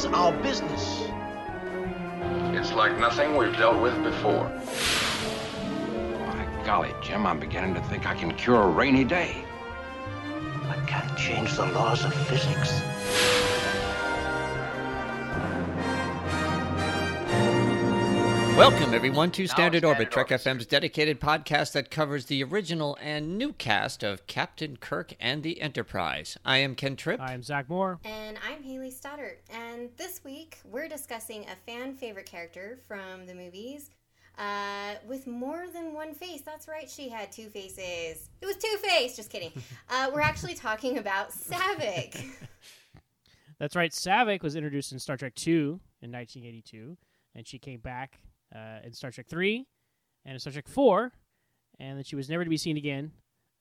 Is our business. It's like nothing we've dealt with before. My golly, Jim, I'm beginning to think I can cure a rainy day. I can't change the laws of physics. Welcome, everyone, to Standard Orbit, Trek FM's dedicated podcast that covers the original and new cast of Captain Kirk and the Enterprise. I am Ken Tripp. I'm Zach Moore. And I'm Hayley Stoddart. And this week, we're discussing a fan favorite character from the movies uh, with more than one face. That's right, she had two faces. It was Two Face. Just kidding. Uh, we're actually talking about Saavik. That's right, Saavik was introduced in Star Trek II in 1982, and she came back uh, in Star Trek 3 and in Star Trek 4, and that she was never to be seen again.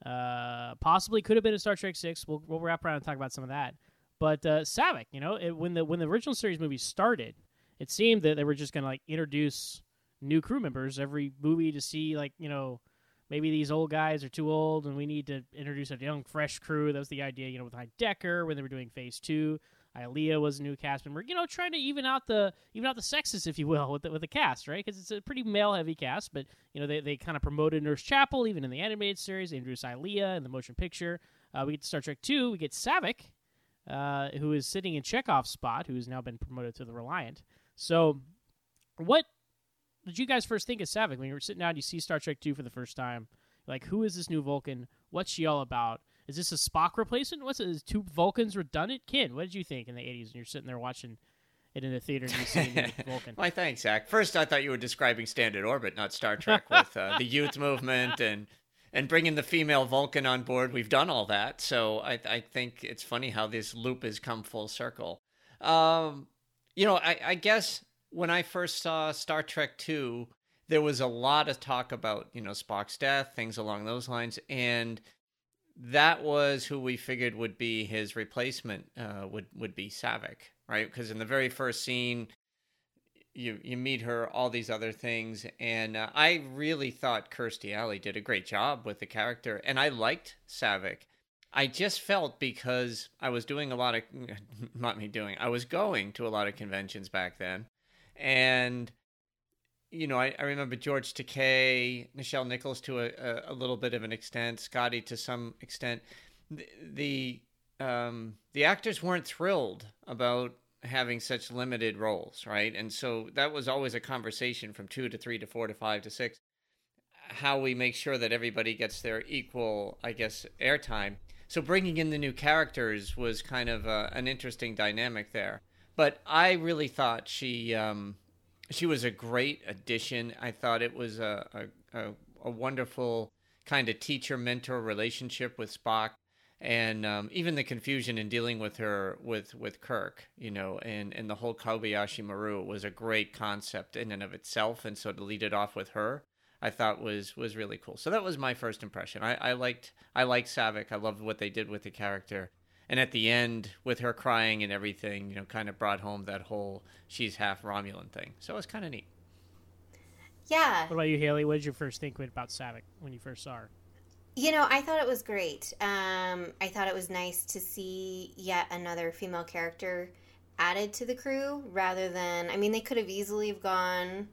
Uh, possibly could have been in Star Trek 6. We'll, we'll wrap around and talk about some of that. But uh, Saavik, you know, it, when the when the original series movie started, it seemed that they were just going to like introduce new crew members every movie to see like you know maybe these old guys are too old and we need to introduce a young fresh crew. That was the idea, you know, with High Decker when they were doing Phase Two. Ilia was a new cast member, you know, trying to even out the even out the sexes, if you will, with the, with the cast, right? Because it's a pretty male heavy cast, but you know they, they kind of promoted Nurse Chapel even in the animated series. They introduced Ilia in the motion picture. Uh, we get Star Trek Two. We get Saavik, uh, who is sitting in Chekov's spot, who has now been promoted to the Reliant. So, what did you guys first think of Saavik when you were sitting down? And you see Star Trek Two for the first time. Like, who is this new Vulcan? What's she all about? Is this a Spock replacement? What's it? Is two Vulcans redundant? Ken, what did you think in the '80s when you're sitting there watching it in the theater and you see Vulcan? Why, thanks, Zach. First, I thought you were describing Standard Orbit, not Star Trek, with uh, the youth movement and and bringing the female Vulcan on board. We've done all that, so I, I think it's funny how this loop has come full circle. Um, you know, I, I guess when I first saw Star Trek Two, there was a lot of talk about you know Spock's death, things along those lines, and that was who we figured would be his replacement. Uh, would would be Saavik, right? Because in the very first scene, you you meet her, all these other things, and uh, I really thought Kirstie Alley did a great job with the character, and I liked Saavik. I just felt because I was doing a lot of not me doing, I was going to a lot of conventions back then, and you know, I, I remember George Takei, Nichelle Nichols to a, a, a, little bit of an extent, Scotty to some extent. The the, um, the actors weren't thrilled about having such limited roles, right? And so that was always a conversation from two to three to four to five to six. How we make sure that everybody gets their equal, I guess, airtime. So bringing in the new characters was kind of uh, an interesting dynamic there. But I really thought she um, she was a great addition. I thought it was a a, a, a wonderful kind of teacher mentor relationship with Spock, and um, even the confusion in dealing with her with with Kirk, you know, and and the whole Kobayashi Maru was a great concept in and of itself, and so to lead it off with her. I thought was was really cool. So that was my first impression. I, I liked I liked Saavik. I loved what they did with the character and at the end with her crying and everything you know kind of brought home that whole she's half romulan thing. So it was kind of neat. Yeah. What about you hayley? What did you first think about saavik when you first saw her? You know i thought it was great. Um, i thought it was nice to see yet another female character added to the crew rather than i mean they could have easily have gone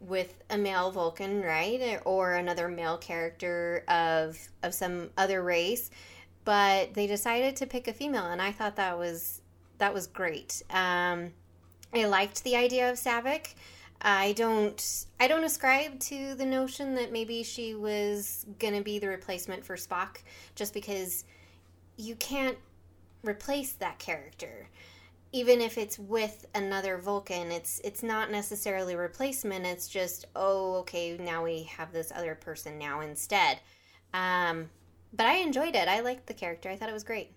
with a male vulcan right? Or another male character of of some other race but they decided to pick a female and i thought that was that was great. Um, I liked the idea of Saavik. I don't I don't ascribe to the notion that maybe she was gonna be the replacement for Spock just because you can't replace that character. Even if it's with another Vulcan, it's it's not necessarily replacement. It's just oh okay now we have this other person now instead. Um, but I enjoyed it. I liked the character. I thought it was great.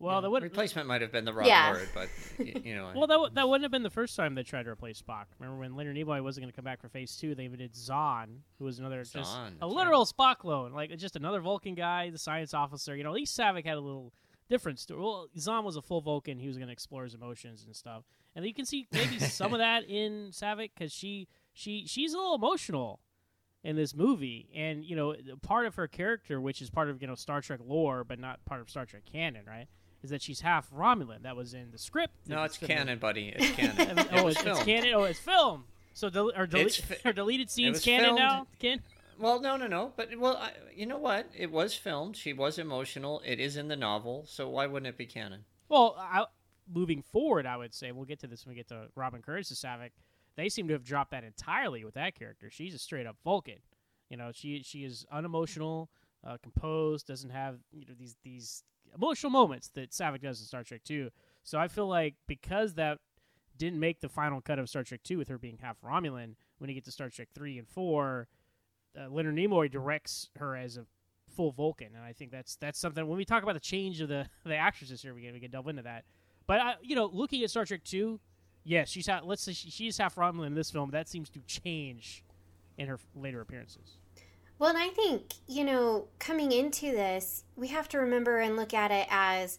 Well, that would replacement might have been the wrong Yeah. word, but you know. Well, that, w- that wouldn't have been the first time they tried to replace Spock. Remember when Leonard Nimoy wasn't going to come back for Phase Two? They even did Xon, who was another just a that's literal Spock clone, like just another Vulcan guy, the science officer. You know, at least Saavik had a little difference to. Well, Xon was a full Vulcan. He was going to explore his emotions and stuff, and you can see maybe some of that in Saavik because she she she's a little emotional in this movie, and you know, part of her character, which is part of you know Star Trek lore, but not part of Star Trek canon, right? Is that she's half Romulan? That was in the script. no, it's canon, buddy. It's canon. I It oh, it's, it's canon. Oh, it's film. So del- dele- It's fi- deleted scenes canon filmed- now. Ken? Well, no, no, no. But well, I, you know what? It was filmed. She was emotional. It is in the novel, so why wouldn't it be canon? Well, I, moving forward, I would say we'll get to this when we get to Robin Curtis Saavik. They seem to have dropped that entirely with that character. She's a straight up Vulcan. You know, she she is unemotional, uh, composed, doesn't have you know these these emotional moments that Saavik does in Star Trek Two. So I feel like because that didn't make the final cut of Star Trek Two with her being half Romulan, when you get to Star Trek Three and Four, uh, Leonard Nimoy directs her as a full Vulcan, and I think that's that's something. When we talk about the change of the the actresses here, we can we can delve into that. But I, you know, looking at Star Trek Two, yes, she's half, let's say she, she's half Romulan in this film. That seems to change in her later appearances. Well, and I think, you know, coming into this, we have to remember and look at it as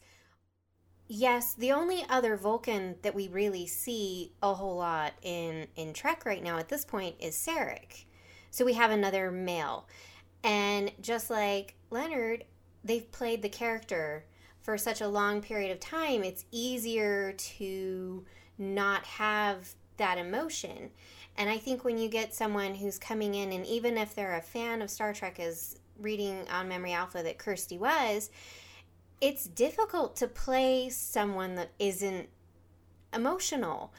yes, the only other Vulcan that we really see a whole lot in in Trek right now at this point is Sarek. So we have another male. And just like Leonard, they've played the character for such a long period of time, it's easier to not have that emotion. And I think when you get someone who's coming in, and even if they're a fan of Star Trek, as reading on Memory Alpha that Kirstie was, it's difficult to play someone that isn't emotional.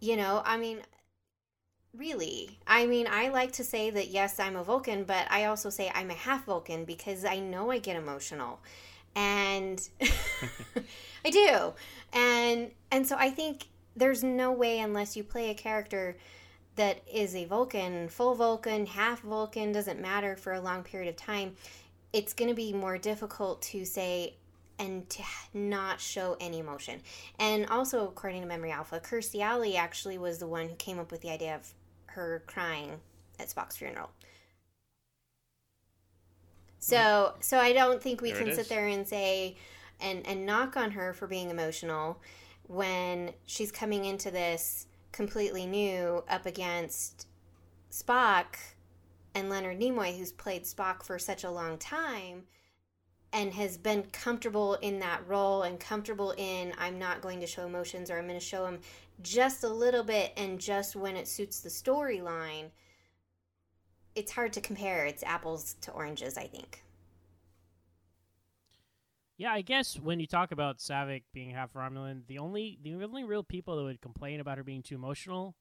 You know, I mean, really. I mean, I like to say that yes, I'm a Vulcan, but I also say I'm a half Vulcan because I know I get emotional. And I do. And and so I think there's no way unless you play a character that is a Vulcan, full Vulcan, half Vulcan, doesn't matter for a long period of time, it's going to be more difficult to say and to not show any emotion. And also, according to Memory Alpha, Kirstie Alley actually was the one who came up with the idea of her crying at Spock's funeral. So, hmm. so I don't think we There can sit there and say and and knock on her for being emotional when she's coming into this completely new up against Spock and Leonard Nimoy, who's played Spock for such a long time and has been comfortable in that role and comfortable in I'm not going to show emotions or I'm going to show them just a little bit and just when it suits the storyline. It's hard to compare. It's apples to oranges, I think. Yeah, I guess when you talk about Saavik being half Romulan, the only the only real people that would complain about her being too emotional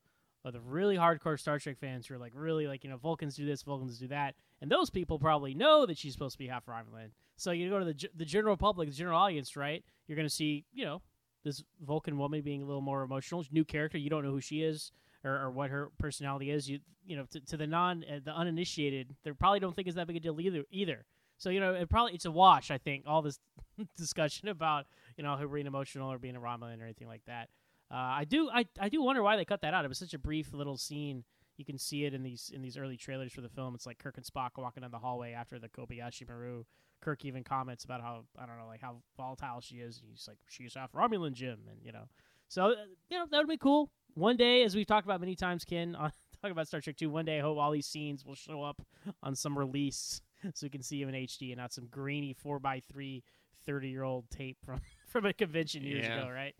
are the really hardcore Star Trek fans who are like really like you know Vulcans do this, Vulcans do that, and those people probably know that she's supposed to be half Romulan. So you go to the the general public, the general audience, right? You're going to see you know this Vulcan woman being a little more emotional, new character. You don't know who she is or, or what her personality is. You you know to, to the non uh, the uninitiated, they probably don't think it's that big a deal either. Either. So you know, it probably it's a wash. I think all this discussion about you know her being emotional or being a Romulan or anything like that. Uh, I do I, I do wonder why they cut that out. It was such a brief little scene. You can see it in these in these early trailers for the film. It's like Kirk and Spock walking down the hallway after the Kobayashi Maru. Kirk even comments about how I don't know like how volatile she is. He's like she's half Romulan, Jim, and you know. So uh, you know that would be cool. One day, as we've talked about many times, Ken, on talk about Star Trek Two. One day, I hope all these scenes will show up on some release so we can see him in HD and not some grainy 4x3 30 year old tape from, from a convention years Yeah. ago, right?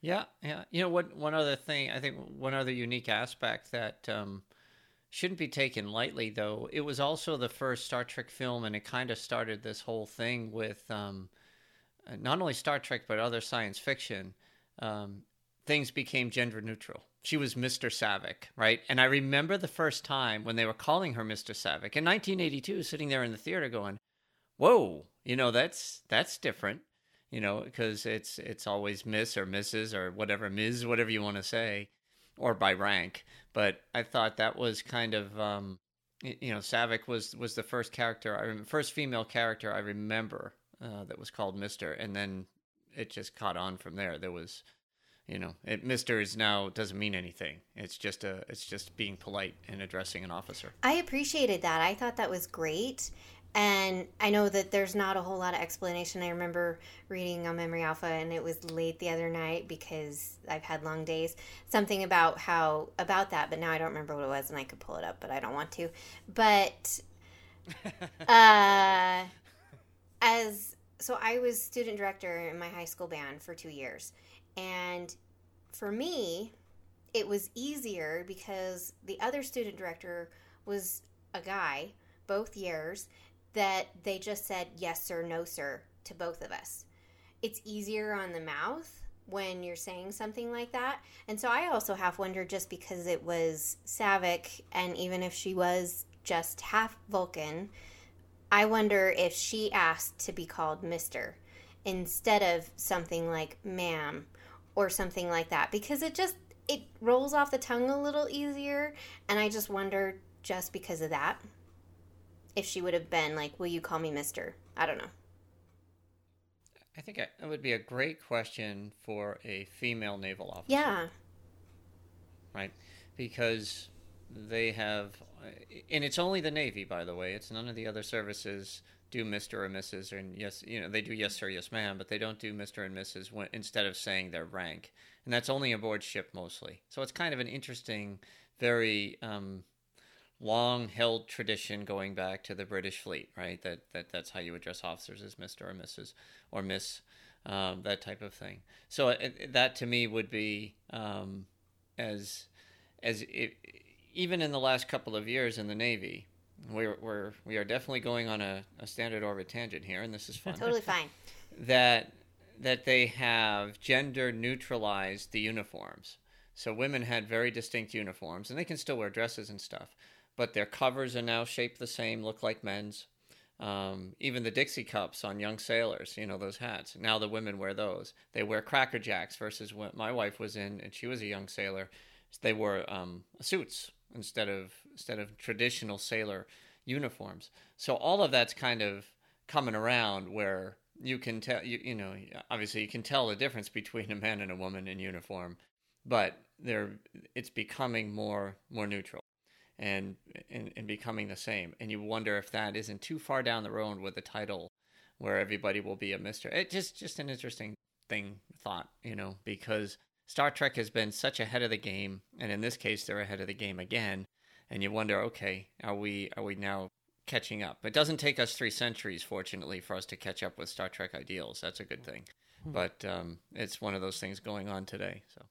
Yeah, yeah. You know what? One other thing, I think one other unique aspect that um, shouldn't be taken lightly, though, it was also the first Star Trek film, and it kind of started this whole thing with um, not only Star Trek but other science fiction, um, things became gender neutral. She was Mr. Saavik, right? And I remember the first time when they were calling her Mr. Saavik in 1982, sitting there in the theater going, "Whoa, you know that's that's different." You know, because it's it's always Miss or Mrs. or whatever Ms. whatever you want to say, or by rank. But I thought that was kind of um, you know, Saavik was was the first character, I first female character I remember uh, that was called Mister, and then it just caught on from there. There was you know, it, Mister is now doesn't mean anything. It's just a, it's just being polite and addressing an officer. I appreciated that. I thought that was great. And I know that there's not a whole lot of explanation. I remember reading on Memory Alpha, and it was late the other night because I've had long days. Something about how about that, but now I don't remember what it was, and I could pull it up, but I don't want to. But uh, as so, I was student director in my high school band for two years, and for me, it was easier because the other student director was a guy both years that they just said yes sir, no sir to both of us. It's easier on the mouth when you're saying something like that. And so I also half wondered just because it was Saavik and even if she was just half Vulcan, I wonder if she asked to be called Mr. instead of something like ma'am or something like that because it just it rolls off the tongue a little easier and I just wonder just because of that if she would have been like will you call me mister I don't know I think it would be a great question for a female naval officer. yeah Right? Because they have, and it's only the Navy, by the way. It's none of the other services do Mr. or Mrs. and yes, you know, they do yes sir, yes ma'am, but they don't do Mr. and Mrs. When, instead of saying their rank. And that's only aboard ship mostly. So it's kind of an interesting, very um, long held tradition going back to the British fleet, right? That, that that's how you address officers as Mr. or Mrs. or Miss, um, that type of thing. So it, that to me would be um, as, as it, even in the last couple of years in the Navy, we're, we're we are definitely going on a, a standard orbit tangent here, and this is fun. totally fine That that they have gender neutralized the uniforms. So women had very distinct uniforms, and they can still wear dresses and stuff, but their covers are now shaped the same, look like men's. Um, even the Dixie cups on young sailors, you know those hats. Now the women wear those. They wear cracker jacks versus what my wife was in, and she was a young sailor. They wore um, suits instead of instead of traditional sailor uniforms. So all of that's kind of coming around where you can tell you you know obviously you can tell the difference between a man and a woman in uniform, but they're it's becoming more more neutral. And, and and becoming the same, and you wonder if that isn't too far down the road with a title where everybody will be a Mister. It just just an interesting thing thought, you know, because Star Trek has been such ahead of the game, and in this case, they're ahead of the game again. And you wonder, okay, are we are we now catching up? It doesn't take us three centuries, fortunately, for us to catch up with Star Trek ideals. That's a good thing. But um, it's one of those things going on today. So,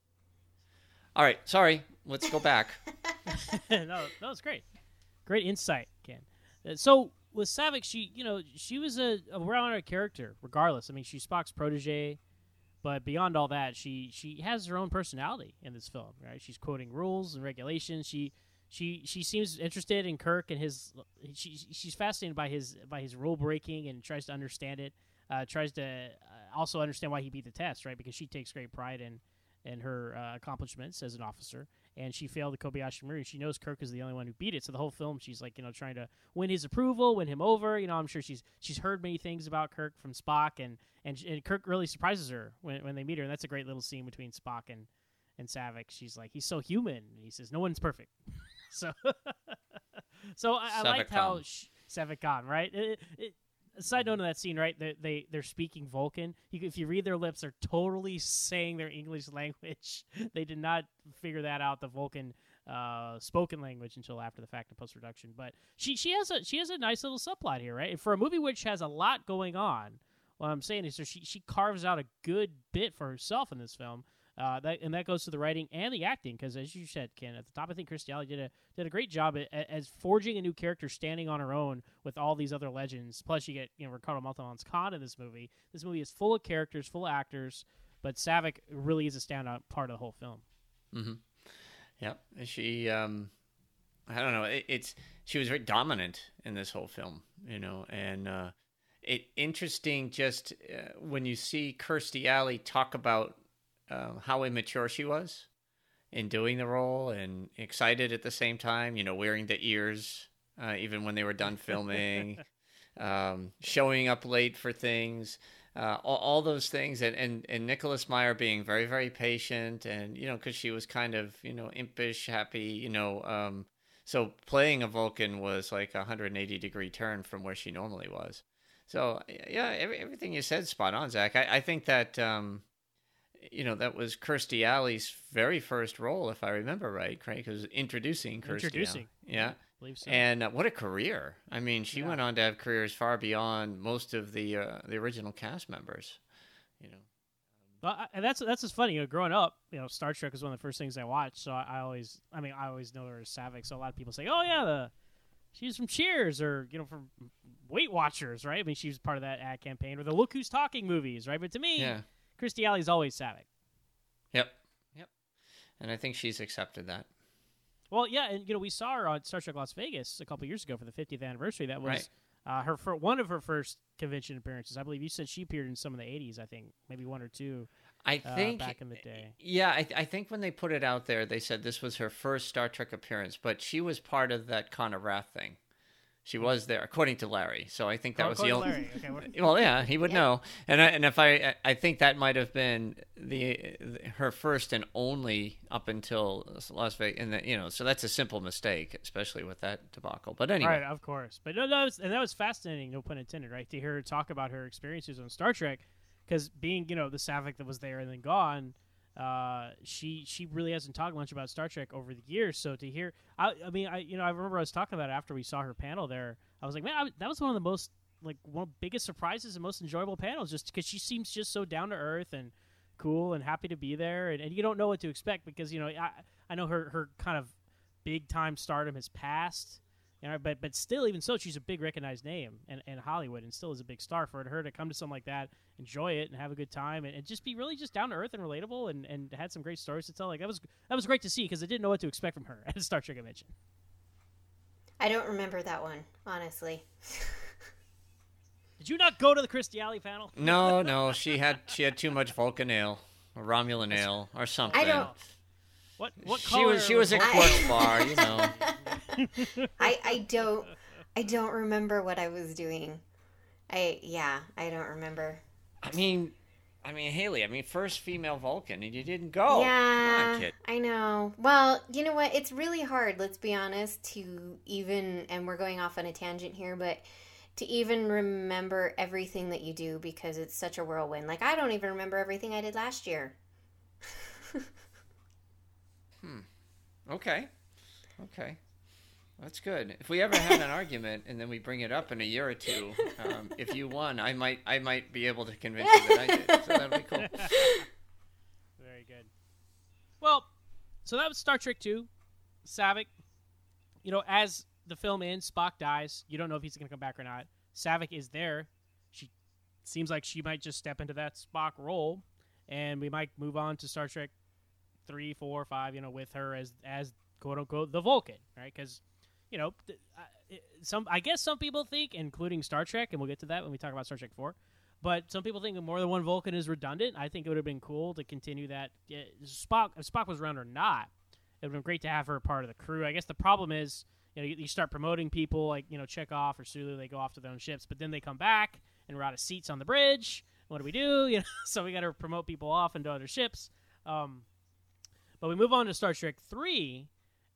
all right, sorry, let's go back. no, that was great. Great insight, Ken. Uh, so with Saavik, she, you know, she was a, a well-rounded character, regardless. I mean, she's Spock's protege, but beyond all that, she she has her own personality in this film. Right? She's quoting rules and regulations. She she she seems interested in Kirk and his. She she's fascinated by his by his rule breaking and tries to understand it. Uh, tries to uh, also understand why he beat the test, right? Because she takes great pride in in her uh, accomplishments as an officer, and she failed the Kobayashi Maru. She knows Kirk is the only one who beat it. So the whole film, she's like, you know, trying to win his approval, win him over. You know, I'm sure she's she's heard many things about Kirk from Spock, and and, and Kirk really surprises her when when they meet her, and that's a great little scene between Spock and and Saavik. She's like, he's so human. And he says, no one's perfect. so so I, I liked how Saavik-Khan. sh- Saavik Khan, right? It, it, side note of that scene, right? They, they they're speaking Vulcan. You, if you read their lips, they're totally saying their English language. they did not figure that out, the Vulcan uh, spoken language, until after the fact in post production. But she she has a she has a nice little subplot here, right? For a movie which has a lot going on, what I'm saying is, so she she carves out a good bit for herself in this film. Uh, that and that goes to the writing and the acting because, as you said, Ken, at the top, I think Alley did a did a great job at, at, as forging a new character, standing on her own with all these other legends. Plus, you get you know Ricardo Montalban's Khan in this movie. This movie is full of characters, full of actors, but Saavik really is a standout part of the whole film. Mm-hmm. Yep. She, um, I don't know. It, it's she was very dominant in this whole film, you know, and uh, it interesting just uh, when you see Kirstie Alley talk about uh, how immature she was in doing the role and excited at the same time. You know, wearing the ears uh, even when they were done filming, um, showing up late for things uh, all, all, those things, and, and and Nicholas Meyer being very very patient, and you know because she was kind of you know impish, happy, you know. Um, so playing a Vulcan was like a 180 degree turn from where she normally was. So yeah, every, everything you said spot on, Zach. I, I think that um, you know that was Kirstie Alley's very first role, if I remember right. Craig was introducing Kirstie. Introducing, yeah believe so. And uh, what a career! I mean, she Yeah. went on to have careers far beyond most of the uh, the original cast members. You know, Well, I, and that's that's just funny. You know, growing up, you know, Star Trek was one of the first things I watched. So I, I always, I mean, I always know her as Saavik. So a lot of people say, "Oh yeah, the she's from Cheers," or you know, from Weight Watchers, right? I mean, she was part of that ad campaign, or the Look Who's Talking movies, right? But to me, yeah, Kirstie Alley's always Saavik. yep, yep. And I think she's accepted that. Well, yeah, and you know, we saw her on Star Trek Las Vegas a couple years ago for the 50th anniversary. That was Right. uh, her for one of her first convention appearances. I believe you said she appeared in some of the 80s. I think maybe one or two. I Uh, think back in the day. Yeah, I, I think when they put it out there, they said this was her first Star Trek appearance, but she was part of that Connor Wrath thing. She was there, according to Larry. So I think that Oh, was the according only. to Larry. Okay, Well, yeah, he would Yeah. know, and I, and if I I think that might have been the her first and only up until Las Vegas, and the, you know, so that's a simple mistake, especially with that debacle. But anyway, Right, of course. But no, that was, and that was fascinating, no pun intended, right? To hear her talk about her experiences on Star Trek, because being, you know, the Saavik that was there and then gone, uh, she she really hasn't talked much about Star Trek over the years. So to hear, I, I mean, I you know, I remember I was talking about it after we saw her panel there. I was like, man, I, that was one of the most like one of the biggest surprises and most enjoyable panels, just because she seems just so down to earth and cool and happy to be there, and, and you don't know what to expect because you know I I know her her kind of big time stardom has passed. You know, but but still, even so, she's a big recognized name in, in Hollywood, and still is a big star. For her to come to something like that, enjoy it, and have a good time, and, and just be really just down to earth and relatable, and, and had some great stories to tell. Like that was that was great to see because I didn't know what to expect from her at a Star Trek convention. I don't remember that one, honestly. Did you not go to the Kirstie Alley panel? no, no, she had she had too much Vulcan ale, or Romulan ale, or something. I don't. What what She was she was at Vulcan- Quark's Bar, you know. I I don't I don't remember what I was doing. I yeah, I don't remember. I mean, I mean Hayley. I mean, first female Vulcan, and you didn't go. yeah, on. I know. Well, you know what? It's really hard, let's be honest, to even and we're going off on a tangent here, but to even remember everything that you do because it's such a whirlwind. Like I don't even remember everything I did last year. Hmm. Okay. Okay. That's good. If we ever have an argument and then we bring it up in a year or two, um, if you won, I might I might be able to convince you that I did. So that'd be cool. Very good. Well, so that was Star Trek Two. Saavik. You know, as the film ends, Spock dies. You don't know if he's going to come back or not. Saavik is there. She seems like she might just step into that Spock role, and we might move on to Star Trek three, four, five. You know, with her as as quote unquote the Vulcan, right? Because you know, some I guess some people think, including Star Trek, and we'll get to that when we talk about Star Trek Four. But some people think that more than one Vulcan is redundant. I think it would have been cool to continue that. Yeah, Spock, if Spock was around or not, it would have been great to have her a part of the crew. I guess the problem is, you know, you, you start promoting people like you know Chekov or Sulu. They go off to their own ships, but then they come back and we're out of seats on the bridge. What do we do? You know, so we got to promote people off into other ships. Um, but we move on to Star Trek three,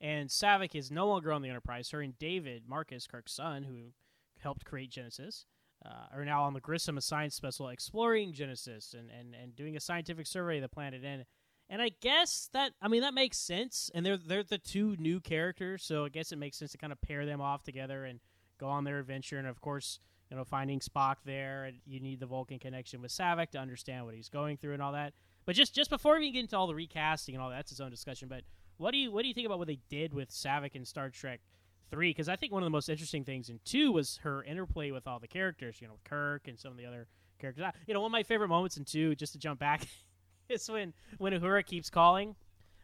and Saavik is no longer on the Enterprise. Her and David Marcus, Kirk's son, who helped create Genesis, uh, are now on the Grissom, science vessel, exploring Genesis and, and, and doing a scientific survey of the planet. And and I guess that I mean that makes sense. And they're they're the two new characters, so I guess it makes sense to kind of pair them off together and go on their adventure. And of course, you know, finding Spock there, and you need the Vulcan connection with Saavik to understand what he's going through and all that. But just just before we get into all the recasting and all that, that's its own discussion. But what do you what do you think about what they did with Saavik in Star Trek three? Because I think one of the most interesting things in two was her interplay with all the characters. You know, Kirk and some of the other characters. You know, one of my favorite moments in two, just to jump back, is when when Uhura keeps calling,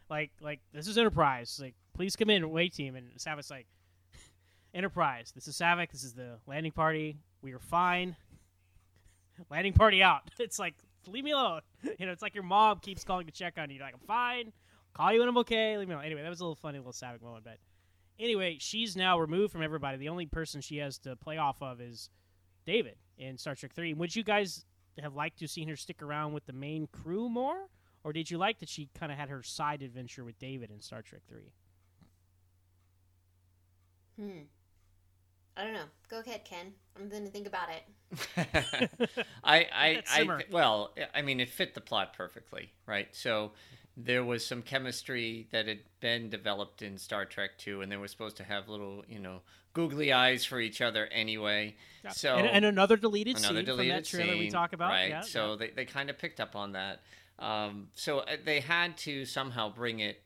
like like this is Enterprise, like please come in, wait team, and Saavik's like, Enterprise, this is Saavik, this is the landing party, we are fine. Landing party out. It's like leave me alone. You know, it's like your mom keeps calling to check on you. You're like, I'm fine. Call you when I'm okay. Leave me alone. Anyway, that was a little funny little Saavik moment. But anyway, she's now removed from everybody. The only person she has to play off of is David in Star Trek Three. Would you guys have liked to have seen her stick around with the main crew more, or did you like that she kind of had her side adventure with David in Star Trek Three? Hmm. I don't know. Go ahead, Ken. I'm going to think about it. I, I, I, well, I mean, it fit the plot perfectly, right? So there was some chemistry that had been developed in Star Trek Two, and they were supposed to have little, you know, googly eyes for each other anyway. So and, and another deleted another scene deleted from that trailer we talk about. right? Yeah, so yeah. they they kind of picked up on that. Um, so uh, they had to somehow bring it.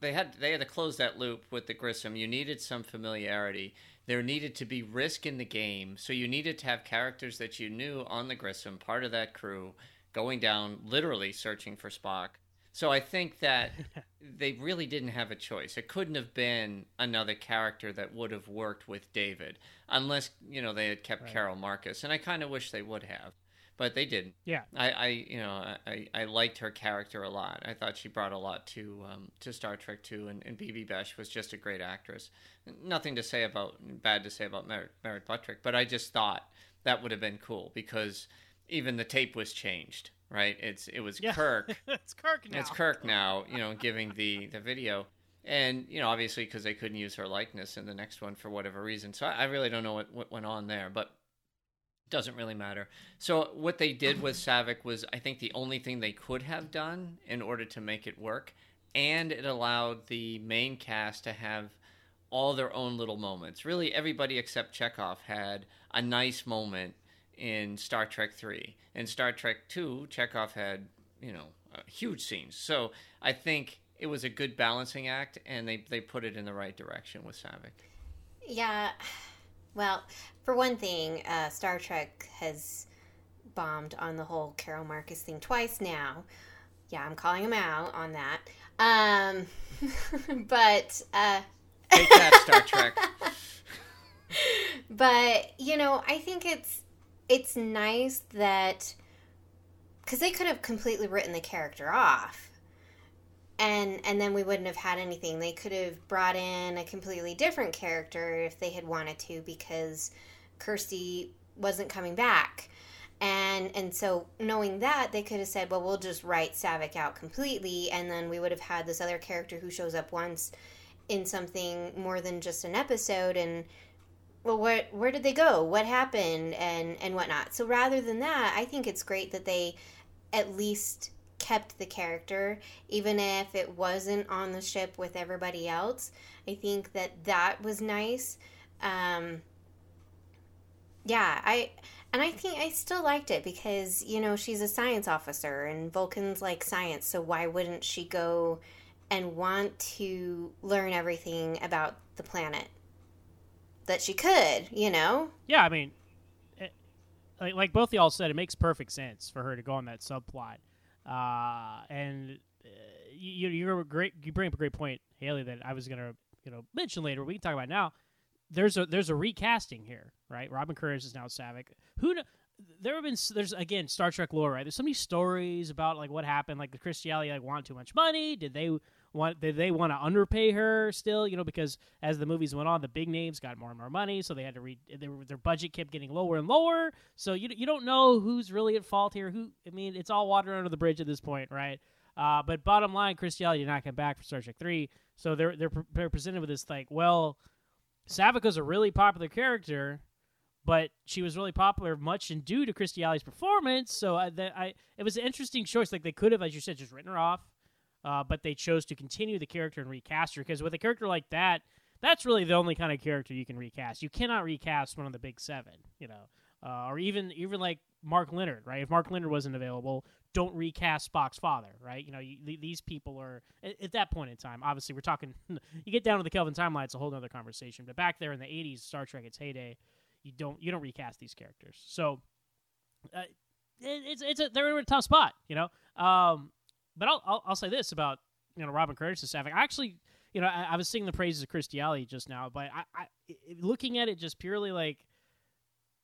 They had they had to close that loop with the Grissom. You needed some familiarity. There needed to be risk in the game, so you needed to have characters that you knew on the Grissom, part of that crew, going down literally searching for Spock. So I think that they really didn't have a choice. It couldn't have been another character that would have worked with David, unless you know they had kept Right. Carol Marcus, and I kind of wish they would have, but they didn't. yeah. I, I you know, I, I liked her character a lot. I thought she brought a lot to um, to Star Trek too, and, and Bibi Besch was just a great actress. Nothing to say about bad to say about Merritt, Merritt Buttrick, but I just thought that would have been cool because even the tape was changed, right? It's it was Yeah. Kirk. it's Kirk now. It's Kirk now, you know, giving the the video, and you know, obviously because they couldn't use her likeness in the next one for whatever reason. So I, I really don't know what what went on there, but doesn't really matter. So what they did with Saavik was, I think, the only thing they could have done in order to make it work, and it allowed the main cast to have all their own little moments. Really, everybody except Chekov had a nice moment in Star Trek 3. In Star Trek 2, Chekov had, you know, uh, huge scenes. So I think it was a good balancing act, and they, they put it in the right direction with Saavik. Yeah. Well, for one thing, uh, Star Trek has bombed on the whole Carol Marcus thing twice now. Yeah, I'm calling him out on that. Um, but uh, Take that, Star Trek. but you know, I think it's it's nice that because they could have completely written the character off, and and then we wouldn't have had anything. They could have brought in a completely different character if they had wanted to, because Kirstie wasn't coming back. And and so knowing that they could have said, well, we'll just write Saavik out completely, and then we would have had this other character who shows up once in something more than just an episode, and well, where where did they go? What happened, and and whatnot. So rather than that, I think it's great that they at least kept the character, even if it wasn't on the ship with everybody else. I think that that was nice. Um, yeah, I and I think I still liked it because you know she's a science officer and Vulcans like science, so why wouldn't she go and want to learn everything about the planet that she could? You know, Yeah, I mean, it, like, like both of y'all said, it makes perfect sense for her to go on that subplot. Uh, and uh, you, you're a great. You bring up a great point, Hayley. That I was gonna, you know, mention later. We can talk about now. There's a there's a recasting here, right? Robin Curtis is now Saavik. Who there have been there's again Star Trek lore, right? There's so many stories about like what happened. Like the Kirstie Alley like want too much money. Did they want did they want to underpay her still? You know, because as the movies went on, the big names got more and more money, so they had to read. They their budget kept getting lower and lower. So you you don't know who's really at fault here. Who I mean, it's all water under the bridge at this point, right? Uh, but bottom line, Kirstie Alley did not come back for Star Trek three. So they're they're, they're presented with this like, well, Saavik was a really popular character, but she was really popular much in due to Kirstie Alley's performance. So I, that, I it was an interesting choice. Like they could have, as you said, just written her off, uh, but they chose to continue the character and recast her because with a character like that, that's really the only kind of character you can recast. You cannot recast one of the big seven, you know, uh, or even even like Mark Lenard, right? If Mark Lenard wasn't available, don't recast Spock's father, right? You know, you, these people are at, at, that point in time. Obviously, we're talking. You get down to the Kelvin timeline, it's a whole other conversation. But back there in the '80s, Star Trek, its heyday, you don't you don't recast these characters. So uh, it, it's it's a, they're in a tough spot, you know. Um, but I'll, I'll, I'll say this about you know Robin Curtis Saavik. I actually you know I, I was singing the praises of Kirstie Alley just now, but I, I looking at it just purely like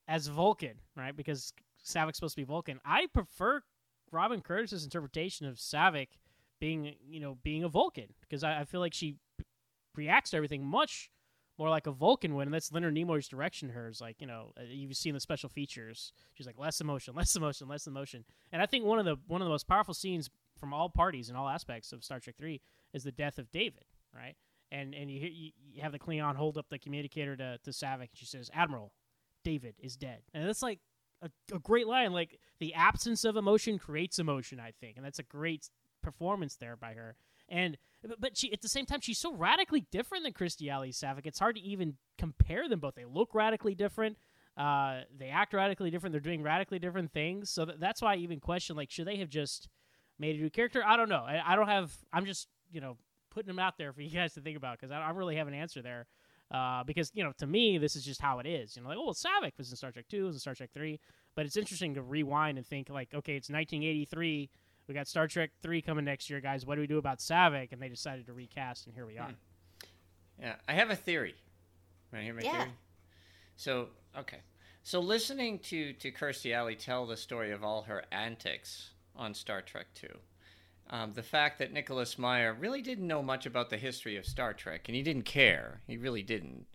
as Vulcan, right? Because Saavik's supposed to be Vulcan. I prefer Robin Curtis's interpretation of Saavik being, you know, being a Vulcan because I, I, feel like she reacts to everything much more like a Vulcan would, and that's Leonard Nimoy's direction. Hers, like, you know, uh, you've seen the special features. She's like less emotion, less emotion, less emotion. And I think one of the one of the most powerful scenes from all parties and all aspects of Star Trek Three is the death of David, right? And and you you, you have the Klingon hold up the communicator to to Saavik, and she says, "Admiral, David is dead," and that's like a, a great line. Like the absence of emotion creates emotion, I think, and that's a great performance there by her. And but she at the same time she's so radically different than Kirstie Alley Saavik. It's hard to even compare them both. They look radically different. Uh, they act radically different. They're doing radically different things. So th- that's why I even question like should they have just made a new character? I don't know. I, I don't have. I'm just you know putting them out there for you guys to think about because I, I don't really have an answer there. Uh, because you know, to me, this is just how it is. You know, like oh, well, Saavik was in Star Trek Two, was in Star Trek Three, but it's interesting to rewind and think like, okay, it's 1983. We got Star Trek Three coming next year, guys. What do we do about Saavik? And they decided to recast, and here we are. Hmm. Yeah, I have a theory. Right here, my yeah. theory. So okay, so listening to to Kirstie Alley tell the story of all her antics on Star Trek Two um, the fact that Nicholas Meyer really didn't know much about the history of Star Trek, and he didn't care. He really didn't.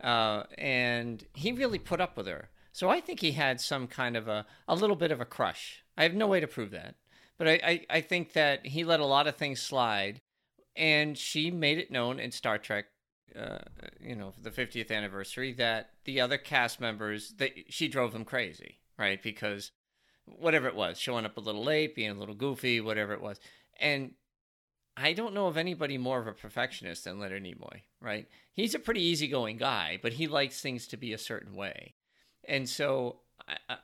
Uh, and he really put up with her. So I think he had some kind of a, a little bit of a crush. I have no way to prove that. But I, I, I think that he let a lot of things slide, and she made it known in Star Trek, uh, you know, the 50th anniversary, that the other cast members, that she drove them crazy, right? Because whatever it was, showing up a little late, being a little goofy, whatever it was. And I don't know of anybody more of a perfectionist than Leonard Nimoy, right? He's a pretty easygoing guy, but he likes things to be a certain way. And so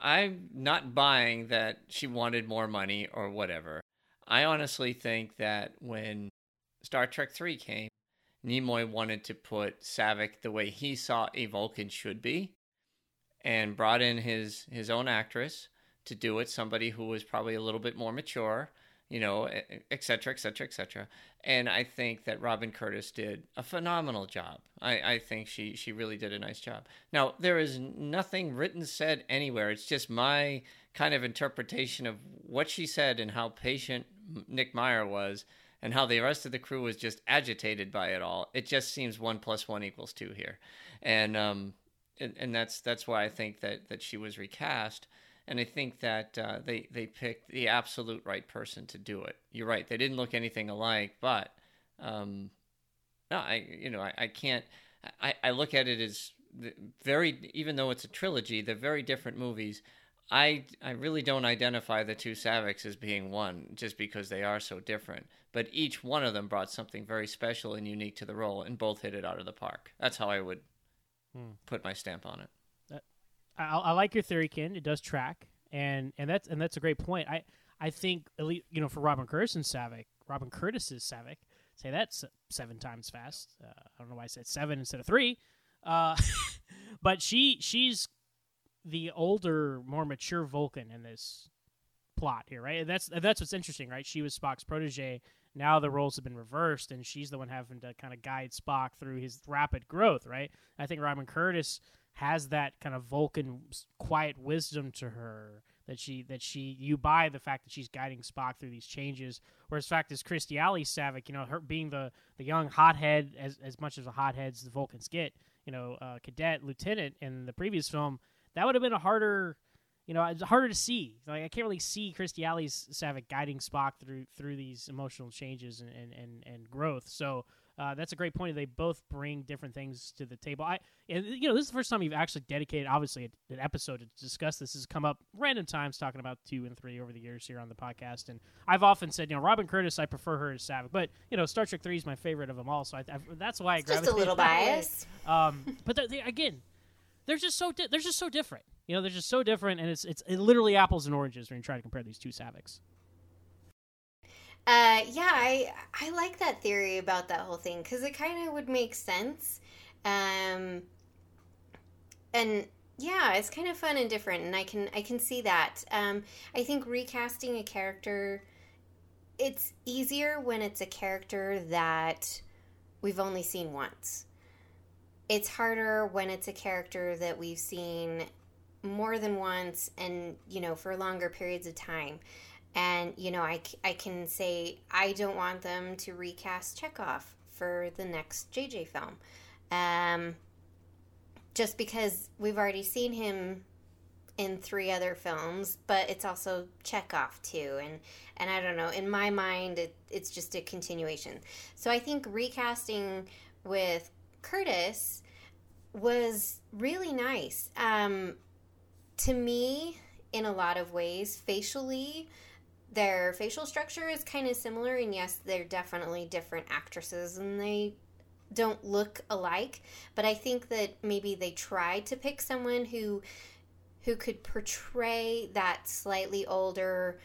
I, am not buying that she wanted more money or whatever. I honestly think that when Star Trek 3 came, Nimoy wanted to put Saavik the way he saw a Vulcan should be and brought in his, his own actress to do it, somebody who was probably a little bit more mature you know, et cetera, et cetera, et cetera. And I think that Robin Curtis did a phenomenal job. I, I think she, she really did a nice job. Now, there is nothing written said anywhere. It's just my kind of interpretation of what she said and how patient Nick Meyer was and how the rest of the crew was just agitated by it all. It just seems one plus one equals two here. And, um, and, and that's, that's why I think that, that she was recast and I think that uh, they they picked the absolute right person to do it. You're right; they didn't look anything alike, but um, no, I you know I, I can't. I, I look at it as very even though it's a trilogy, they're very different movies. I I really don't identify the two Saaviks as being one just because they are so different. But each one of them brought something very special and unique to the role, and both hit it out of the park. That's how I would hmm. put my stamp on it. I, I like your theory, Ken. It does track, and and that's and that's a great point. I I think at least you know for Robin Curtis and Saavik, Robin Curtis's Saavik, say that seven times fast. Uh, I don't know why I said seven instead of three, uh, but she she's the older, more mature Vulcan in this plot here, right? And that's that's what's interesting, right? She was Spock's protege. Now the roles have been reversed, and she's the one having to kind of guide Spock through his rapid growth, right? I think Robin Curtis has that kind of Vulcan quiet wisdom to her that she that she you buy the fact that she's guiding Spock through these changes. Whereas fact is Kirstie Alley Saavik, you know, her being the the young hothead as as much as the hotheads the Vulcans get, you know, uh, cadet lieutenant in the previous film, that would have been a harder you know, it's harder to see. Like I can't really see Kirstie Alley's Saavik guiding Spock through through these emotional changes and and, and, and growth. So uh, that's a great point. They both bring different things to the table. I, and, you know, this is the first time you've actually dedicated, obviously, an episode to discuss this. This has come up random times talking about two and three over the years here on the podcast, and I've often said, you know, Robin Curtis, I prefer her as Saavik, but you know, Star Trek Three is my favorite of them all, so I, I, that's why I just a little biased. Um, but they, again, they're just so di- they're just so different. You know, they're just so different, and it's it's it literally apples and oranges when you try to compare these two Saaviks. Uh, yeah, I I like that theory about that whole thing because it kind of would make sense. Um, and yeah, it's kind of fun and different, and I can I can see that. Um, I think recasting a character, it's easier when it's a character that we've only seen once. It's harder when it's a character that we've seen more than once and you know for longer periods of time and you know I, I can say i don't want them to recast Chekov for the next jj film. Um, just because we've already seen him in three other films but it's also Chekov too. And and i don't know in my mind it, it's just a continuation. So i think recasting with curtis was really nice. Um, to me, in a lot of ways, facially, their facial structure is kind of similar, and yes, they're definitely different actresses, and they don't look alike. But I think that maybe they tried to pick someone who who could portray that slightly older,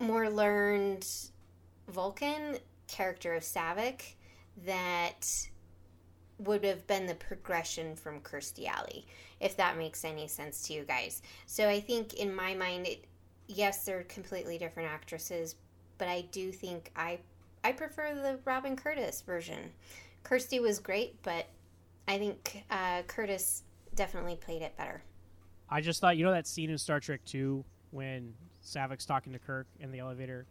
more learned Vulcan character of Saavik that would have been the progression from Kirstie Alley, if that makes any sense to you guys. So I think in my mind, it, yes, they're completely different actresses, but I do think I I prefer the Robin Curtis version. Kirstie was great, but I think uh, Curtis definitely played it better. I just thought, you know, that scene in Star Trek Two when Saavik's talking to Kirk in the elevator,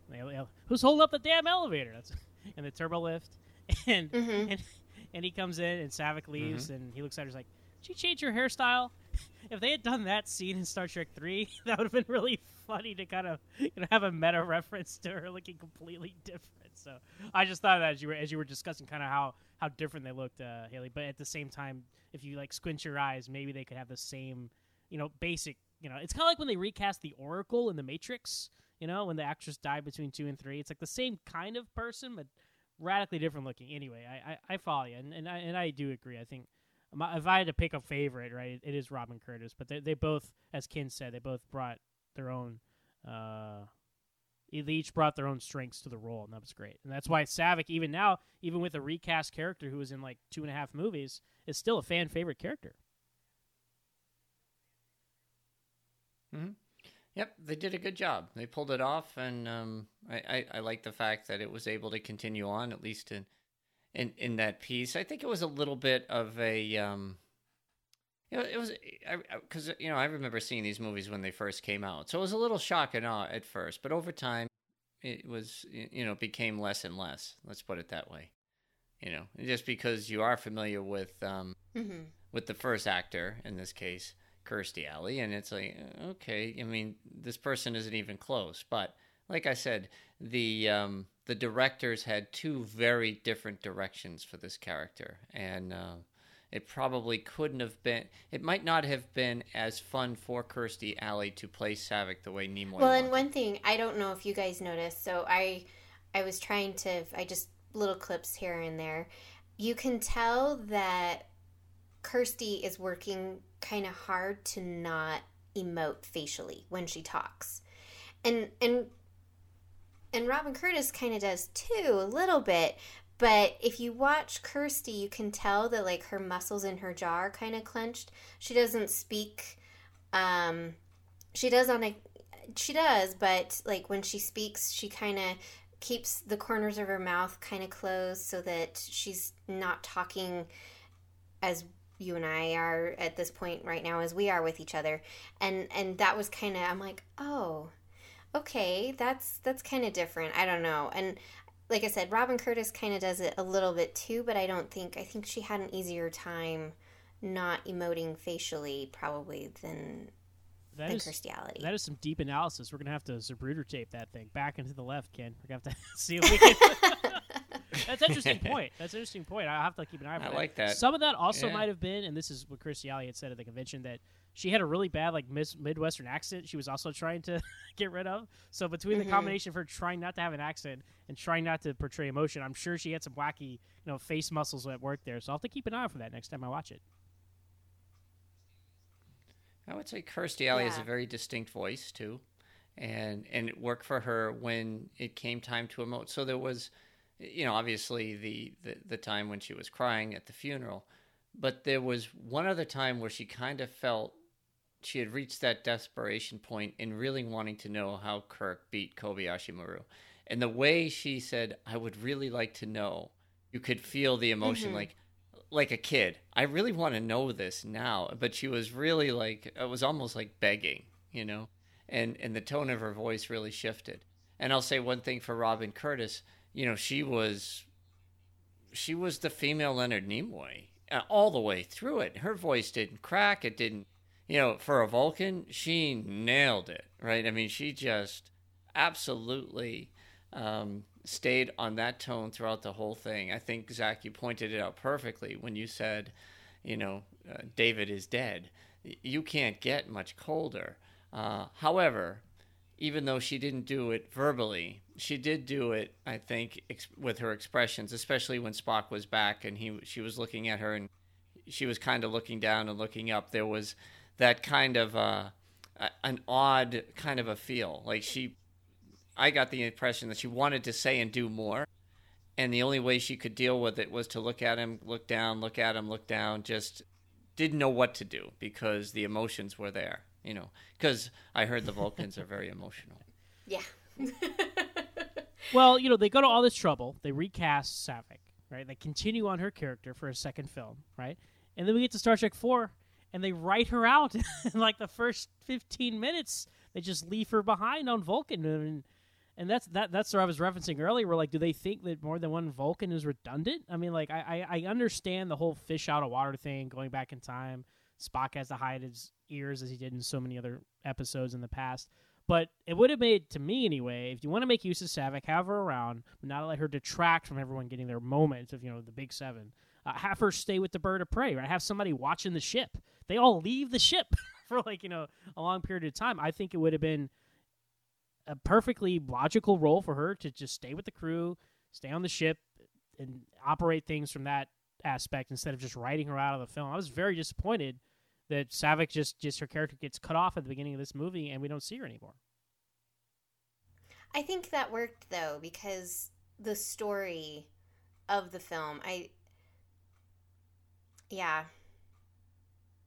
who's holding up the damn elevator? That's and the turbo lift, and mm-hmm. and and he comes in and Saavik leaves mm-hmm. and he looks at her he's like, Did you change your hairstyle? If they had done that scene in Star Trek Three, that would have been really funny to kind of you know have a meta reference to her looking completely different. So I just thought that as you were as you were discussing kind of how how different they looked, uh, Hayley. But at the same time, if you like squint your eyes, maybe they could have the same, you know, basic. You know, it's kind of like when they recast the Oracle in the Matrix. You know, when the actress died between two and three, it's like the same kind of person, but radically different looking. Anyway, I, I, I follow you, and, and I and I do agree. I think if I had to pick a favorite, right, it is Robin Curtis. But they they both, as Ken said, they both brought their own. Uh, they each brought their own strengths to the role, and that was great. And that's why Saavik, even now, even with a recast character who was in like two and a half movies, is still a fan favorite character. Mm-hmm. Yep, they did a good job. They pulled it off, and um, I, I, I like the fact that it was able to continue on at least in in in that piece. I think it was a little bit of a um, you know, it was because you know I remember seeing these movies when they first came out, so it was a little shock and awe at first, but over time, it was you know became less and less. Let's put it that way. You know, just because you are familiar with um, mm-hmm. with the first actor in this case, Kirstie Alley, and it's like, okay, I mean, this person isn't even close. But like I said, the um, the directors had two very different directions for this character, and uh, it probably couldn't have been. It might not have been as fun for Kirstie Alley to play Saavik the way Nimoy. Well, wanted. and one thing I don't know if you guys noticed, so I I was trying to I just little clips here and there. You can tell that Kirstie is working kind of hard to not emote facially when she talks. And and and Robin Curtis kind of does too a little bit, but if you watch Kirstie, you can tell that like her muscles in her jaw are kind of clenched. She doesn't speak um she does on a she does, but like when she speaks, she kind of keeps the corners of her mouth kind of closed so that she's not talking as you and I are at this point right now as we are with each other. And and that was kind of I'm like, "Oh, okay, that's that's kind of different. I don't know." And like I said, Robin Curtis kind of does it a little bit too, but I don't think I think she had an easier time not emoting facially probably than that than is, Kirstie Alley. That is some deep analysis. We're gonna have to Zapruder tape that thing back into the left, Ken. We're gonna have to see if we can. That's an interesting point. That's an interesting point. I have to keep an eye on. I that. like that. Some of that also yeah. might have been, and this is what Kirstie Alley had said at the convention that she had a really bad like mis- Midwestern accent. She was also trying to get rid of. So between mm-hmm. the combination of her trying not to have an accent and trying not to portray emotion, I'm sure she had some wacky, you know, face muscles at work there. So I'll have to keep an eye out for that next time I watch it. I would say Kirstie Alley has a very distinct voice too, and and it worked for her when it came time to emote. So there was, you know, obviously the the, the time when she was crying at the funeral, but there was one other time where she kind of felt she had reached that desperation point in really wanting to know how Kirk beat Kobayashi Maru. And the way she said, I would really like to know, you could feel the emotion mm-hmm. like like a kid. I really want to know this now. But she was really like it was almost like begging, you know? And and the tone of her voice really shifted. And I'll say one thing for Robin Curtis, you know, she was she was the female Leonard Nimoy uh, all the way through it. Her voice didn't crack. It didn't, you know, for a Vulcan, she nailed it, right? I mean, she just absolutely um, stayed on that tone throughout the whole thing. I think, Zach, you pointed it out perfectly when you said, you know, uh, David is dead. You can't get much colder. Uh, however, even though she didn't do it verbally, she did do it. I think ex- with her expressions, especially when Spock was back and he she was looking at her and she was kind of looking down and looking up. There was that kind of uh, an odd kind of a feel. Like she, I got the impression that she wanted to say and do more, and the only way she could deal with it was to look at him, look down, look at him, look down. Just didn't know what to do because the emotions were there. You know, because I heard the Vulcans are very emotional. Yeah. Well, you know, they go to all this trouble. They recast Saavik, right? They continue on her character for a second film, right? And then we get to Star Trek 4, and they write her out in like the first 15 minutes. They just leave her behind on Vulcan. And, and that's that. That's what I was referencing earlier. Where like, do they think that more than one Vulcan is redundant? I mean, like, I, I, I understand the whole fish out of water thing, going back in time. Spock has to hide his ears as he did in so many other episodes in the past. But it would have made, to me anyway, if you want to make use of Saavik, have her around, but not let her detract from everyone getting their moment of, you know, the big seven. Uh, have her stay with the bird of prey, right? Have somebody watching the ship. They all leave the ship for like, you know, a long period of time. I think it would have been a perfectly logical role for her to just stay with the crew, stay on the ship, and operate things from that aspect instead of just writing her out of the film. I was very disappointed that Saavik just just her character gets cut off at the beginning of this movie and we don't see her anymore. I think that worked though because the story of the film, I yeah.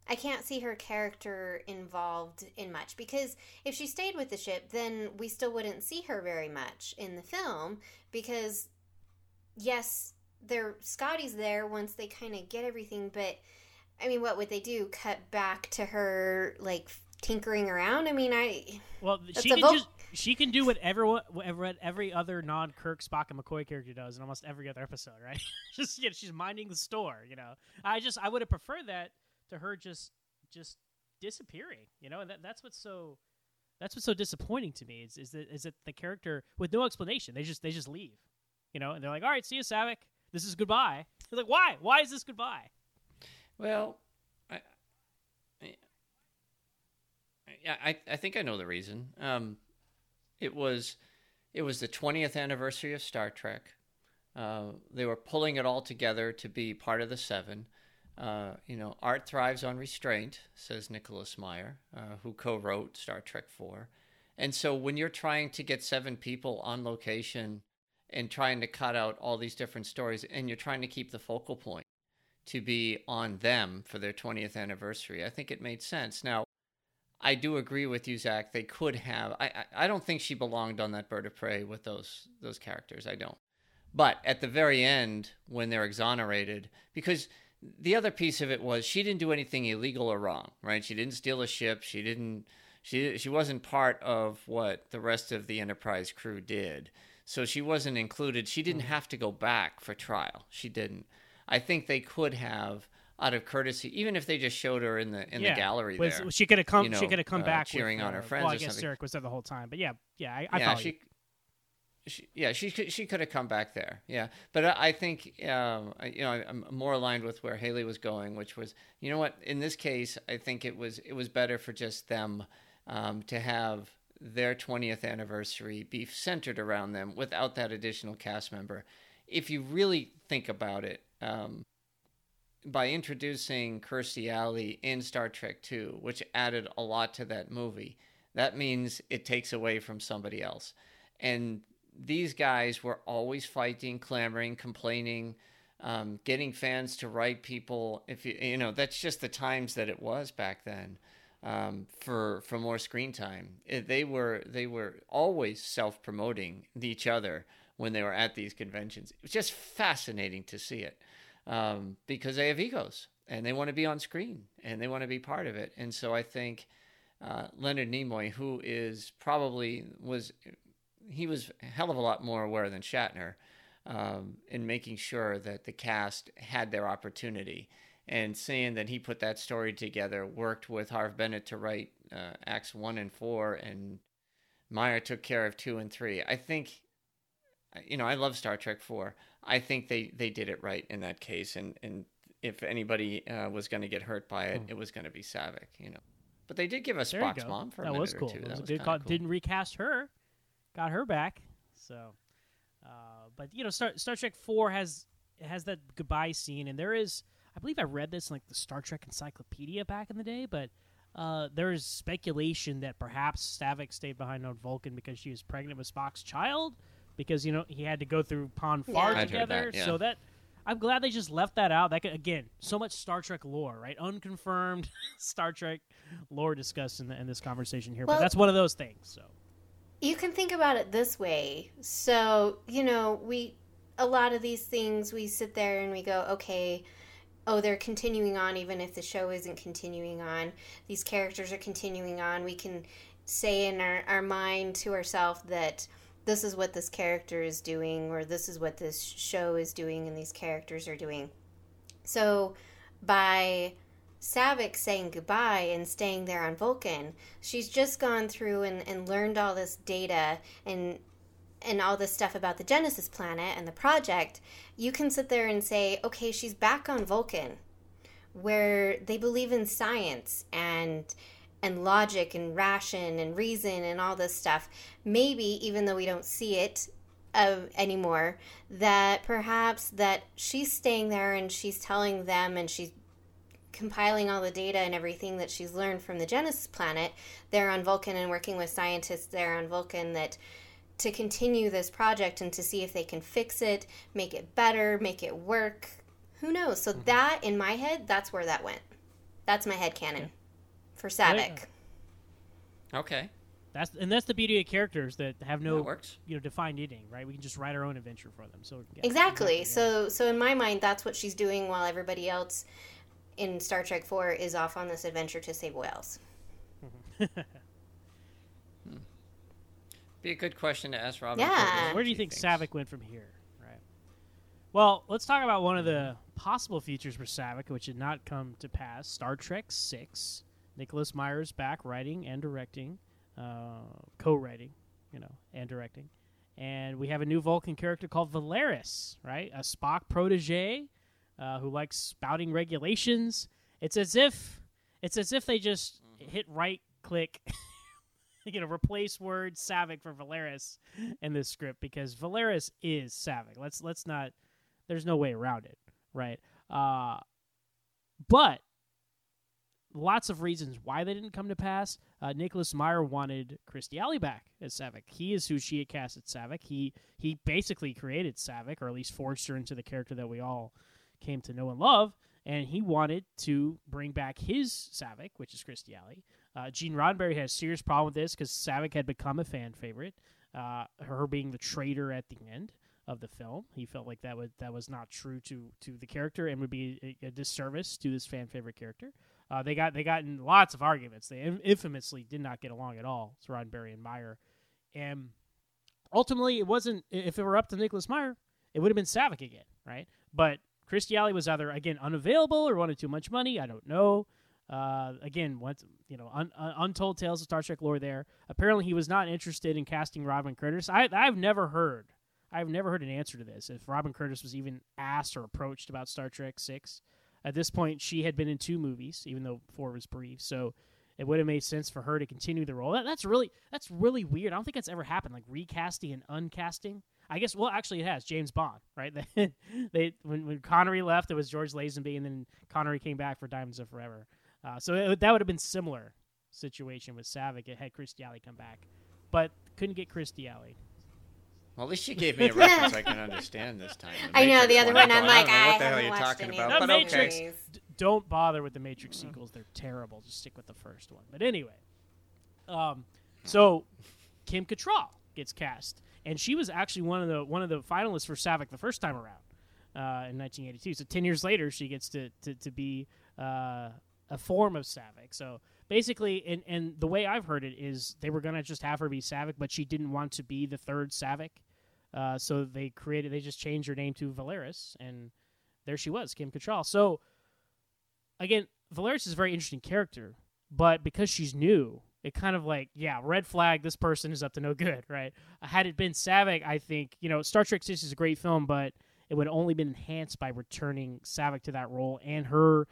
I can't see her character involved in much because if she stayed with the ship, then we still wouldn't see her very much in the film because yes, there Scotty's there once they kind of get everything, but I mean, what would they do? Cut back to her like tinkering around? I mean, I Well, she can Vul- just she can do what everyone whatever every other non Kirk Spock and McCoy character does in almost every other episode, right? just you know, she's minding the store, you know. I just I would have preferred that to her just just disappearing, you know. And that, that's what's so that's what's so disappointing to me is is that is that the character with no explanation they just they just leave, you know, and they're like, all right, see you, Saavik. This is goodbye. They're like, why? Why is this goodbye? Well, I, I, I think I know the reason. Um, it was, it was the 20th anniversary of Star Trek. Uh, they were pulling it all together to be part of the seven. Uh, you know, art thrives on restraint, says Nicholas Meyer, uh, who co-wrote Star Trek Four. And so, when you're trying to get seven people on location and trying to cut out all these different stories, and you're trying to keep the focal point to be on them for their 20th anniversary. I think it made sense. Now, I do agree with you, Zach. They could have. I, I I don't think she belonged on that bird of prey with those those characters. I don't. But at the very end, when they're exonerated, because the other piece of it was she didn't do anything illegal or wrong, right? She didn't steal a ship. She didn't. She she wasn't part of what the rest of the Enterprise crew did. So she wasn't included. She didn't hmm. have to go back for trial. She didn't. I think they could have, out of courtesy, even if they just showed her in the in yeah, the gallery was- there. She could have come. you she could have come uh, back cheering with, on her uh, friends Well, I guess something. Eric was there the whole time, but yeah, yeah, I, I yeah, she, she, yeah, she could she could have come back there. Yeah, but I, I think um, I- you know I'm more aligned with where Hayley was going, which was you know what in this case I think it was it was better for just them um, to have their 20th anniversary be centered around them without that additional cast member. If you really think about it, um, by introducing Kirstie Alley in Star Trek Two, which added a lot to that movie, that means it takes away from somebody else. And these guys were always fighting, clamoring, complaining, um, getting fans to write people. If you you know, that's just the times that it was back then. Um, for for more screen time, it, they were they were always self promoting each other when they were at these conventions. It was just fascinating to see it um, because they have egos and they want to be on screen and they want to be part of it. And so I think uh, Leonard Nimoy, who is probably was he was a hell of a lot more aware than Shatner um, in making sure that the cast had their opportunity and seeing that he put that story together, worked with Harve Bennett to write uh, acts one and four, and Meyer took care of two and three. I think, you know, I love Star Trek four. I think they they did it right in that case, and and if anybody uh, was going to get hurt by it, Hmm. it was going to be Saavik, you know. But they did give us Spock's mom for a that minute was or cool. two. That That was was good call. cool. Didn't recast her, got her back. So, uh, but you know, Star Star Trek Four has has that goodbye scene, and there is, I believe, I read this in like the Star Trek Encyclopedia back in the day, but. Uh, there is speculation that perhaps Saavik stayed behind on Vulcan because she was pregnant with Spock's child, because you know he had to go through Pon farr I'd together. that, yeah. So that I'm glad they just left that out. That could, again, so much Star Trek lore, right? Unconfirmed Star Trek lore discussed in, the, in this conversation here, Well- but that's one of those things. So You can think about it this way. So, you know, we a lot of these things we sit there and we go, okay, oh, they're continuing on even if the show isn't continuing on. These characters are continuing on. We can say in our, our mind to ourselves that this is what this character is doing or this is what this show is doing and these characters are doing. So, by Saavik saying goodbye and staying there on Vulcan, she's just gone through and, and learned all this data and and all this stuff about the Genesis planet and the project, you can sit there and say, okay, she's back on Vulcan, where they believe in science and and logic and ration and reason and all this stuff. Maybe even though we don't see it uh, anymore, that perhaps that she's staying there and she's telling them and she's compiling all the data and everything that she's learned from the Genesis planet there on Vulcan and working with scientists there on Vulcan that to continue this project and to see if they can fix it, make it better, make it work. Who knows? So that in my head, that's where that went. That's my head canon for Saavik. Okay, that's and that's the beauty of characters that have no that works. you know defined ending, right? We can just write our own adventure for them. So yeah, Exactly. yeah. So so in my mind, that's what she's doing while everybody else in Star Trek Four is off on this adventure to save whales. Mm-hmm. Hmm. Be a good question to ask Robin. Yeah. Where do you think thinks. Saavik went from here? Right. Well, let's talk about one of the possible features for Saavik, which did not come to pass. Star Trek Six. Nicholas Myers back writing and directing, uh, co-writing, you know, and directing. And we have a new Vulcan character called Valeris, right? A Spock protege uh, who likes spouting regulations. It's as if it's as if they just hit right click, you know, replace word Saavik for Valeris in this script because Valeris is Saavik. Let's let's not. There's no way around it, right? Uh, but lots of reasons why they didn't come to pass. Uh, Nicholas Meyer wanted Kirstie Alley back as Saavik. He is who she had cast as Saavik. He he basically created Saavik, or at least forged her into the character that we all came to know and love. And he wanted to bring back his Saavik, which is Kirstie Alley. Uh, Gene Roddenberry had a serious problem with this because Saavik had become a fan favorite. Uh, her being the traitor at the end of the film, he felt like that would that was not true to to the character and would be a, a disservice to this fan favorite character. Uh, they got they got in lots of arguments. They infamously did not get along at all. Roddenberry and Meyer, and ultimately it wasn't. If it were up to Nicholas Meyer, it would have been Saavik again, right? But Kirstie Alley was either again unavailable or wanted too much money. I don't know. Uh, again, what you know, un, un, untold tales of Star Trek lore. There, apparently he was not interested in casting Robin Curtis. I, I've never heard, I've never heard an answer to this. If Robin Curtis was even asked or approached about Star Trek Six, at this point she had been in two movies, even though four was brief. So it would have made sense for her to continue the role. That, that's really, that's really weird. I don't think that's ever happened, like recasting and uncasting. I guess. Well, actually, it has James Bond, right? they, when when Connery left, it was George Lazenby, and then Connery came back for Diamonds Are Forever. Uh, so it, that would have been similar situation with Saavik. It had Kirstie Alley come back, but couldn't get Kirstie Alley. Well, at least you gave me a reference I can understand this time. I know the other one. I'm like, I, I, what the hell haven't you're watched talking about, of but Matrix. okay. D- don't bother with the Matrix sequels; they're terrible. Just stick with the first one. But anyway, um, so Kim Cattrall gets cast, and she was actually one of the one of the finalists for Saavik the first time around uh, in 1982. So ten years later, she gets to to, to be uh, a form of Saavik. So basically, and and the way I've heard it is they were gonna just have her be Saavik, but she didn't want to be the third Saavik. Uh, so they created, they just changed her name to Valeris, and there she was, Kim Cattrall. So again, Valeris is a very interesting character, but because she's new, it kind of like, yeah, red flag, this person is up to no good, right? Had it been Saavik, I think, you know, Star Trek 6 is a great film, but it would only been enhanced by returning Saavik to that role and her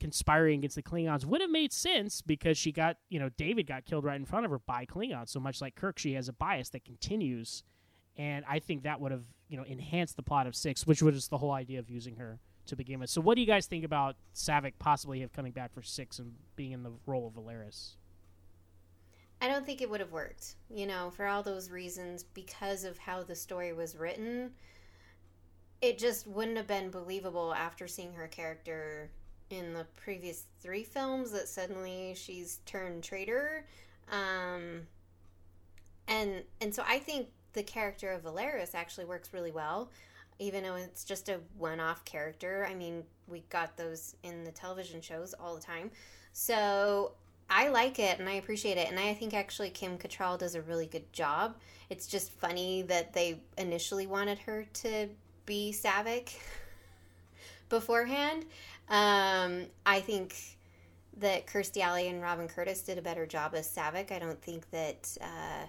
conspiring against the Klingons would have made sense because she got, you know, David got killed right in front of her by Klingons. So much like Kirk, she has a bias that continues. And I think that would have, you know, enhanced the plot of Six, which was the whole idea of using her to begin with. So, what do you guys think about Saavik possibly have coming back for six and being in the role of Valeris? I don't think it would have worked, you know, for all those reasons, because of how the story was written. It just wouldn't have been believable after seeing her character in the previous three films that suddenly she's turned traitor. Um, and and so I think the character of Valeris actually works really well, even though it's just a one-off character. I mean, we got those in the television shows all the time, so I like it and I appreciate it, and I think actually Kim Cattrall does a really good job. It's just funny that they initially wanted her to be Saavik beforehand. Um, I think that Kirstie Alley and Robin Curtis did a better job as Saavik. I don't think that uh,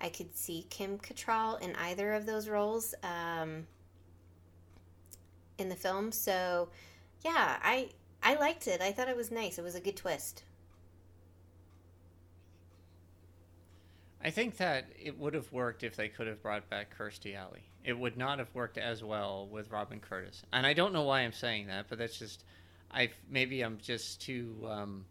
I could see Kim Cattrall in either of those roles um, in the film. So, yeah, I I liked it. I thought it was nice. It was a good twist. I think that it would have worked if they could have brought back Kirstie Alley. It would not have worked as well with Robin Curtis, and I don't know why I'm saying that, but that's just I maybe I'm just too um,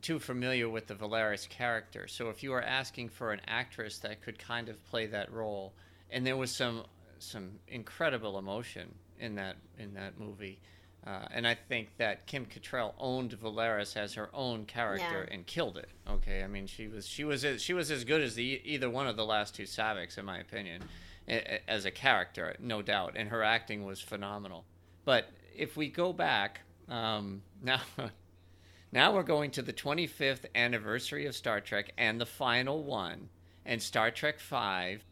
too familiar with the Valeris character. So if you are asking for an actress that could kind of play that role, and there was some some incredible emotion in that in that movie. Uh, and I think that Kim Cattrall owned Valeris as her own character Yeah. and killed it. Okay, I mean she was she was as- she was as good as the either one of the last two Saaviks in my opinion, as a character, no doubt, and her acting was phenomenal. But if we go back um, now, now we're going to the 25th anniversary of Star Trek and the final one, and Star Trek Five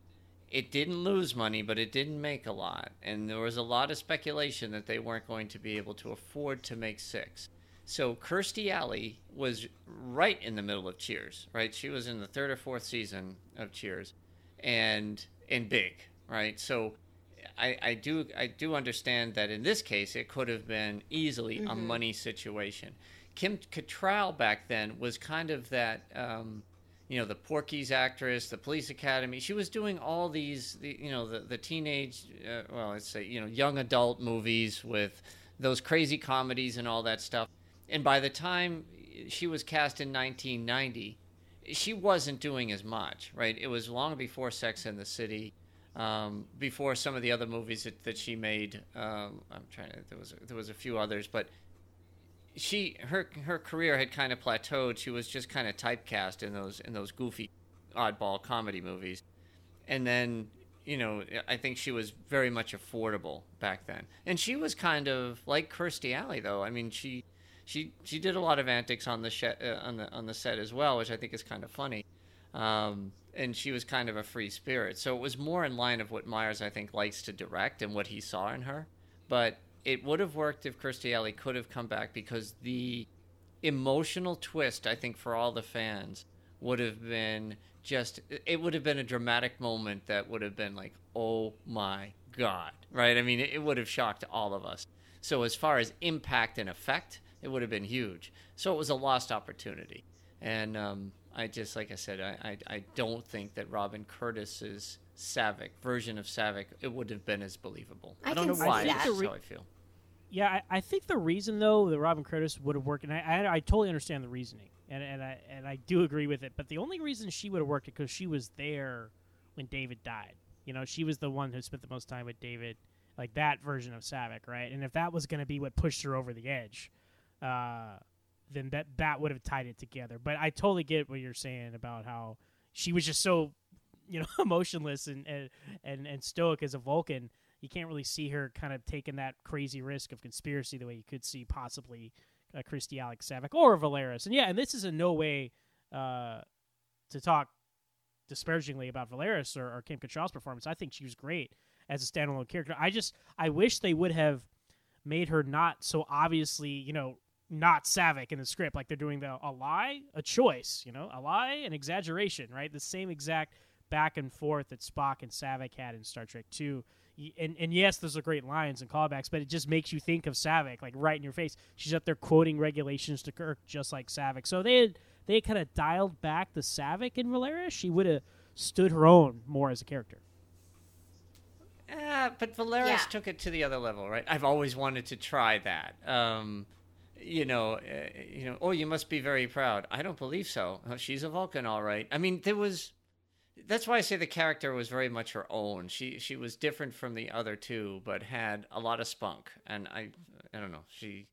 it didn't lose money, but it didn't make a lot. And there was a lot of speculation that they weren't going to be able to afford to make six. So Kirstie Alley was right in the middle of Cheers, right? She was in the third or fourth season of Cheers, and and big, right? So I, I do I do understand that in this case it could have been easily a money situation. Kim Cattrall back then was kind of that. Um, you know the Porky's actress, the Police Academy. She was doing all these, the, you know, the the teenage, uh, well, let's say, you know, young adult movies with those crazy comedies and all that stuff. And by the time she was cast in 1990, she wasn't doing as much, right? It was long before Sex and the City, um, before some of the other movies that, that she made. Um, I'm trying to. There was there was a few others, but she her her career had kind of plateaued. She was just kind of typecast in those in those goofy, oddball comedy movies, and then you know I think she was very much affordable back then, and she was kind of like Kirstie Alley though. I mean she she she did a lot of antics on the sh- uh, on the on the set as well, which I think is kind of funny. Um, and she was kind of a free spirit, so it was more in line of what Myers I think likes to direct and what he saw in her. But it would have worked if Kirstie Alley could have come back because the emotional twist I think for all the fans would have been just it would have been a dramatic moment that would have been like oh my god right I mean it would have shocked all of us so as far as impact and effect it would have been huge so it was a lost opportunity and um, I just like I said, I, I I don't think that Robin Curtis's Saavik version of Saavik it would have been as believable. I don't know why. that. That's how I feel. Yeah, I, I think the reason though that Robin Curtis would have worked, and I, I, I totally understand the reasoning, and and I and I do agree with it. But the only reason she would have worked it because she was there when David died. You know, she was the one who spent the most time with David, like that version of Saavik, right? And if that was going to be what pushed her over the edge, uh, then that that would have tied it together. But I totally get what you're saying about how she was just so, you know, emotionless and and and, and stoic as a Vulcan you can't really see her kind of taking that crazy risk of conspiracy the way you could see possibly uh, Kirstie Alley's Saavik or Valeris. And yeah, and this is in no way uh, to talk disparagingly about Valeris or, or Kim Cattrall's performance. I think she was great as a standalone character. I just I wish they would have made her not so obviously, you know, not Saavik in the script. Like they're doing the a lie, a choice, you know, a lie, an exaggeration, right? The same exact back and forth that Spock and Saavik had in Star Trek Two and and yes, those are great lines and callbacks, but it just makes you think of Saavik like right in your face. She's up there quoting regulations to Kirk, just like Saavik. So they had, they kind of dialed back the Saavik in Valeris. She would have stood her own more as a character. Uh, but Valeris Yeah. took it to the other level, right? I've always wanted to try that. Um, you know, uh, you know. Oh, you must be very proud. I don't believe so. Oh, she's a Vulcan, all right. I mean, there was. That's why I say the character was very much her own. She she was different from the other two, but had a lot of spunk. And I I don't know. She.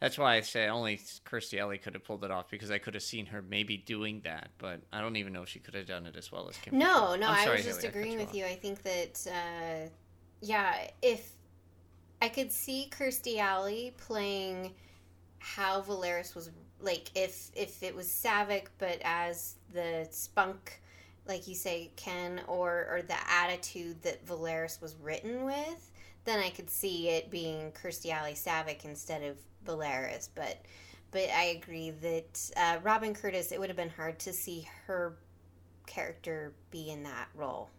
That's why I say only Kirstie Alley could have pulled it off because I could have seen her maybe doing that, but I don't even know if she could have done it as well as Kim. No, no, I'm I was just Hayley, agreeing with off. you. I think that, uh, yeah, if I could see Kirstie Alley playing how Valeris was like, if if it was Saavik, but as the spunk, like you say, Ken, or or the attitude that Valeris was written with, then I could see it being Kirstie Alley Saavik instead of Valeris. But but I agree that uh, Robin Curtis, it would have been hard to see her character be in that role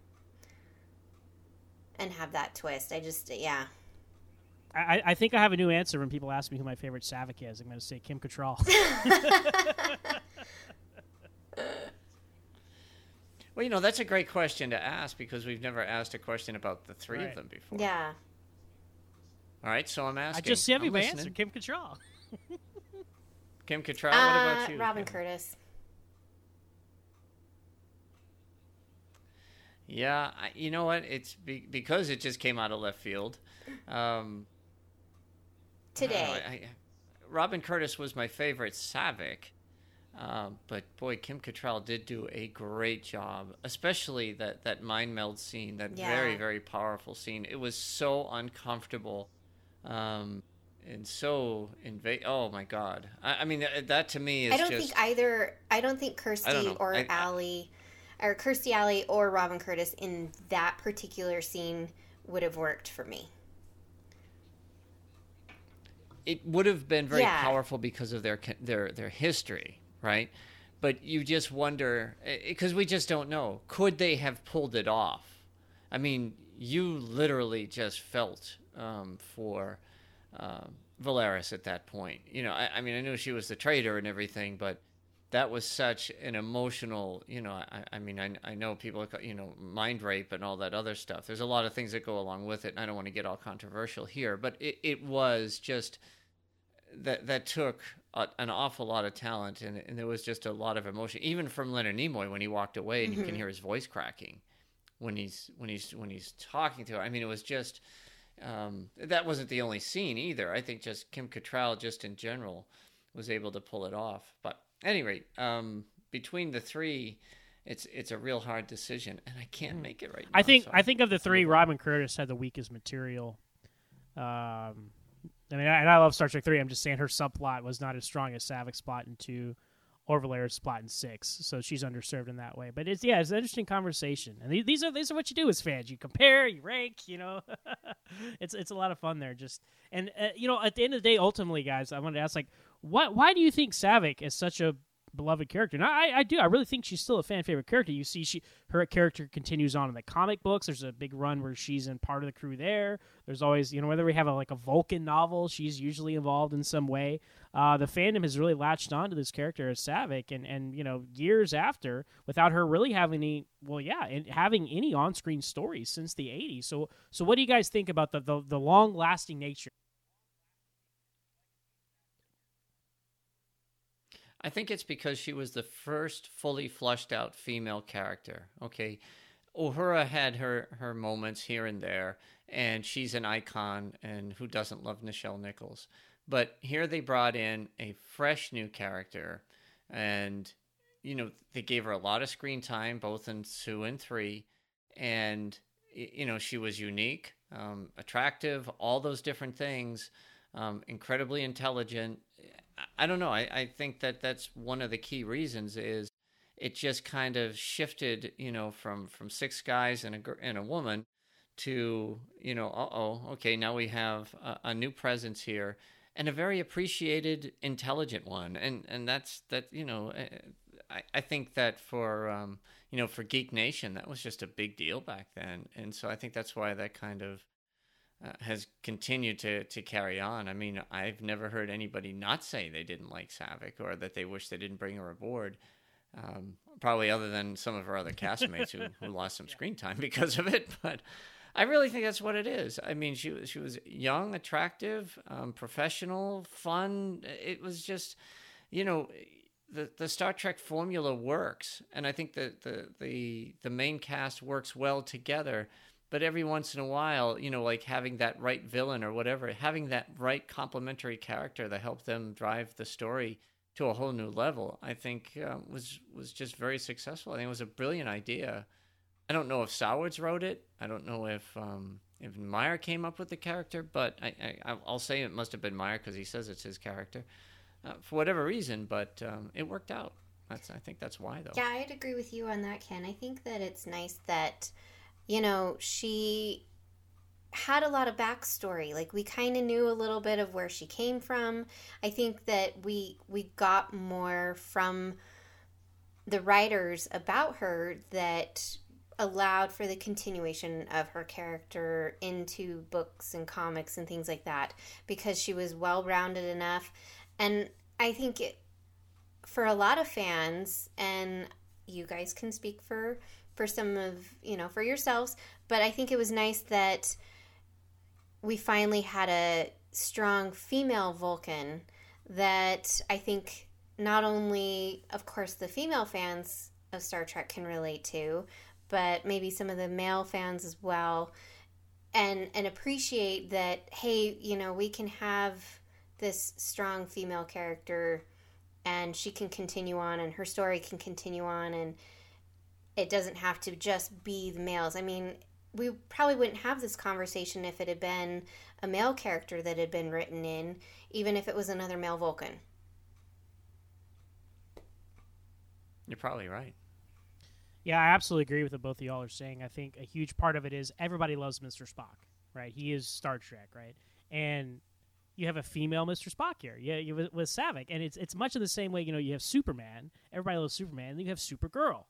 and have that twist. I just, yeah. I, I think I have a new answer when people ask me who my favorite Saavik is. I'm going to say Kim Cattrall. Well, you know, that's a great question to ask because we've never asked a question about the three Right. of them before. Yeah. All right, so I'm asking. I asking. just gave you my listening. answer, Kim Cattrall. Kim Cattrall, what about Uh, you? Robin Kim? Curtis. Yeah, I, you know what? It's be, because it just came out of left field. Um, I don't know, Today. I, I, Robin Curtis was my favorite Saavik, um, but boy, Kim Cattrall did do a great job, especially that that mind meld scene, that very Yeah. very powerful scene. It was so uncomfortable, um, and so inva- Oh my god! I, I mean, that, that to me is I don't just. think either, I don't think don't or I- Allie, or Kirstie Alley or Robin Curtis in that particular scene would have worked for me. It would have been very Yeah. powerful because of their their their history, right? But you just wonder because we just don't know. Could they have pulled it off? I mean, you literally just felt um, for um, Valeris at that point. You know, I, I mean, I knew she was the traitor and everything, but that was such an emotional. You know, I, I mean, I, I know people, you know, mind rape and all that other stuff. There's a lot of things that go along with it, and I don't want to get all controversial here, but it, it was just that that took a, an awful lot of talent, and, and there was just a lot of emotion, even from Leonard Nimoy when he walked away, and you can hear his voice cracking when he's when he's when he's talking to her. I mean, it was just um, that wasn't the only scene either. I think just Kim Cattrall, just in general, was able to pull it off. But at any rate, um, between the three, it's it's a real hard decision, and I can't make it right now. I think so I think of the three. Robin Curtis had the weakest material. Um, I mean, and I love Star Trek three. I'm just saying her subplot was not as strong as Saavik's plot in two, or Valera's plot in six. So she's underserved in that way. But it's yeah, it's an interesting conversation. And these- are these are what you do as fans. You compare, you rank. You know, it's it's a lot of fun there. Just and uh, you know, at the end of the day, ultimately, guys, I wanted to ask like, what? Why do you think Saavik is such a beloved character. And I, I do. I really think she's still a fan favorite character. You see, she her character continues on in the comic books. There's a big run where she's in part of the crew there. There's always, you know, whether we have a, like a Vulcan novel, she's usually involved in some way. Uh, the fandom has really latched on to this character as Saavik, and and you know, years after, without her really having any, well, yeah, and having any on-screen stories since the '80s. So, so what do you guys think about the the, the long-lasting nature? I think it's because she was the first fully flushed out female character. Okay. Uhura had her, her moments here and there, and she's an icon, and who doesn't love Nichelle Nichols? But here they brought in a fresh new character, and, you know, they gave her a lot of screen time, both in two and three, and, you know, she was unique, um, attractive, all those different things, um, incredibly intelligent, I don't know. I, I think that that's one of the key reasons is it just kind of shifted, you know, from from six guys and a and a woman to you know, uh oh, okay, now we have a, a, new presence here and a very appreciated, intelligent one, and and that's that you know, eh, I I think that for um you know for Geek Nation that was just a big deal back then, and so I think that's why that kind of uh, has continued to to carry on. I mean, I've never heard anybody not say they didn't like Saavik or that they wish they didn't bring her aboard. Um, probably other than some of her other castmates who, who lost some screen time because of it. But I really think that's what it is. I mean, she she was young, attractive, um, professional, fun. It was just, you know, the the Star Trek formula works, and I think that the the the main cast works well together but every once in a while, you know, like having that right villain or whatever, having that right complementary character that helped them drive the story to a whole new level, I think uh, was was just very successful. I think it was a brilliant idea. I don't know if Sowards wrote it. I don't know if um, if Meyer came up with the character, but I, I will say it must have been Meyer because he says it's his character uh, for whatever reason. But um, it worked out. That's I think that's why though. Yeah, I'd agree with you on that, Ken. I think that it's nice that you know, she had a lot of backstory. Like we kind of knew a little bit of where she came from. I think that we we got more from the writers about her that allowed for the continuation of her character into books and comics and things like that because she was well rounded enough. And I think it, for a lot of fans, and you guys can speak for for some of, you know, for yourselves. But I think it was nice that we finally had a strong female Vulcan that I think not only, of course, the female fans of Star Trek can relate to, but maybe some of the male fans as well. And, and appreciate that hey you know we can have this strong female character and she can continue on and her story can continue on and it doesn't have to just be the males. I mean, we probably wouldn't have this conversation if it had been a male character that had been written in, even if it was another male Vulcan. You're probably right. Yeah, I absolutely agree with what both of y'all are saying. I think a huge part of it is everybody loves Mr. Spock, right? He is Star Trek, right? And you have a female Mr. Spock here. Yeah, you with, with Saavik, and it's it's much of the same way. You know, you have Superman. Everybody loves Superman. And you have Supergirl,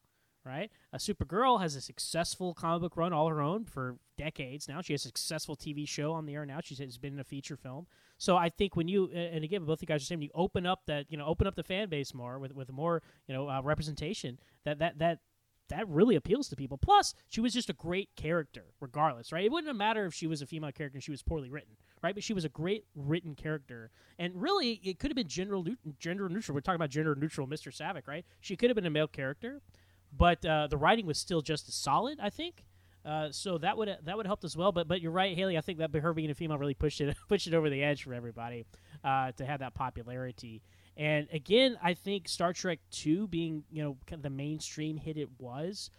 right? A Supergirl has a successful comic book run all her own for decades now. She has a successful TV show on the air now. She has been in a feature film. So I think when you and again, both you guys are saying, you open up that you know open up the fan base more with with more you know uh, representation. That that that that really appeals to people. Plus, she was just a great character, regardless, right? It wouldn't matter if she was a female character and she was poorly written, right? But she was a great written character, and really, it could have been gender gender neutral. We're talking about gender neutral, Mr. Saavik, right? She could have been a male character, but uh, the writing was still just as solid, I think. Uh, so that would that would help as well. But but you're right, Hayley. I think that her being a female really pushed it pushed it over the edge for everybody uh, to have that popularity. And again, I think Star Trek Two being you know kind of the mainstream hit it was.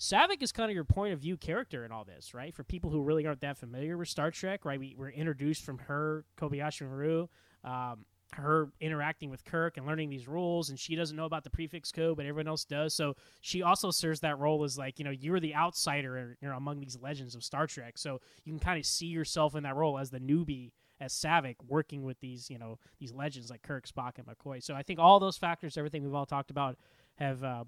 Saavik is kind of your point of view character in all this, right? For people who really aren't that familiar with Star Trek, right? We were introduced from her, Kobayashi Maru. Um, her interacting with Kirk and learning these rules, and she doesn't know about the prefix code, but everyone else does. So she also serves that role as like you know you're the outsider you know, among these legends of Star Trek. So you can kind of see yourself in that role as the newbie as Saavik working with these you know these legends like Kirk, Spock, and McCoy. So I think all those factors, everything we've all talked about, have uh,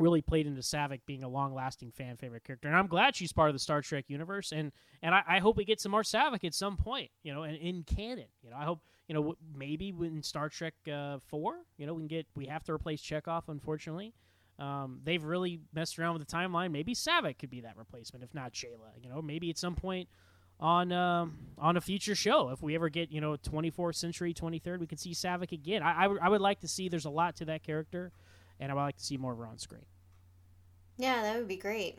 really played into Saavik being a long-lasting fan favorite character, and I'm glad she's part of the Star Trek universe, and and I, I hope we get some more Saavik at some point, you know, and in canon, you know, I hope you know maybe in Star Trek uh, four, you know, we can get we have to replace Chekov, unfortunately. Um, they've really messed around with the timeline. Maybe Saavik could be that replacement, if not Jaylah. You know, maybe at some point on um, on a future show, if we ever get you know 24th century, 23rd, we could see Saavik again. I, I, w- I would like to see. There's a lot to that character, and I would like to see more of her on screen. Yeah, that would be great.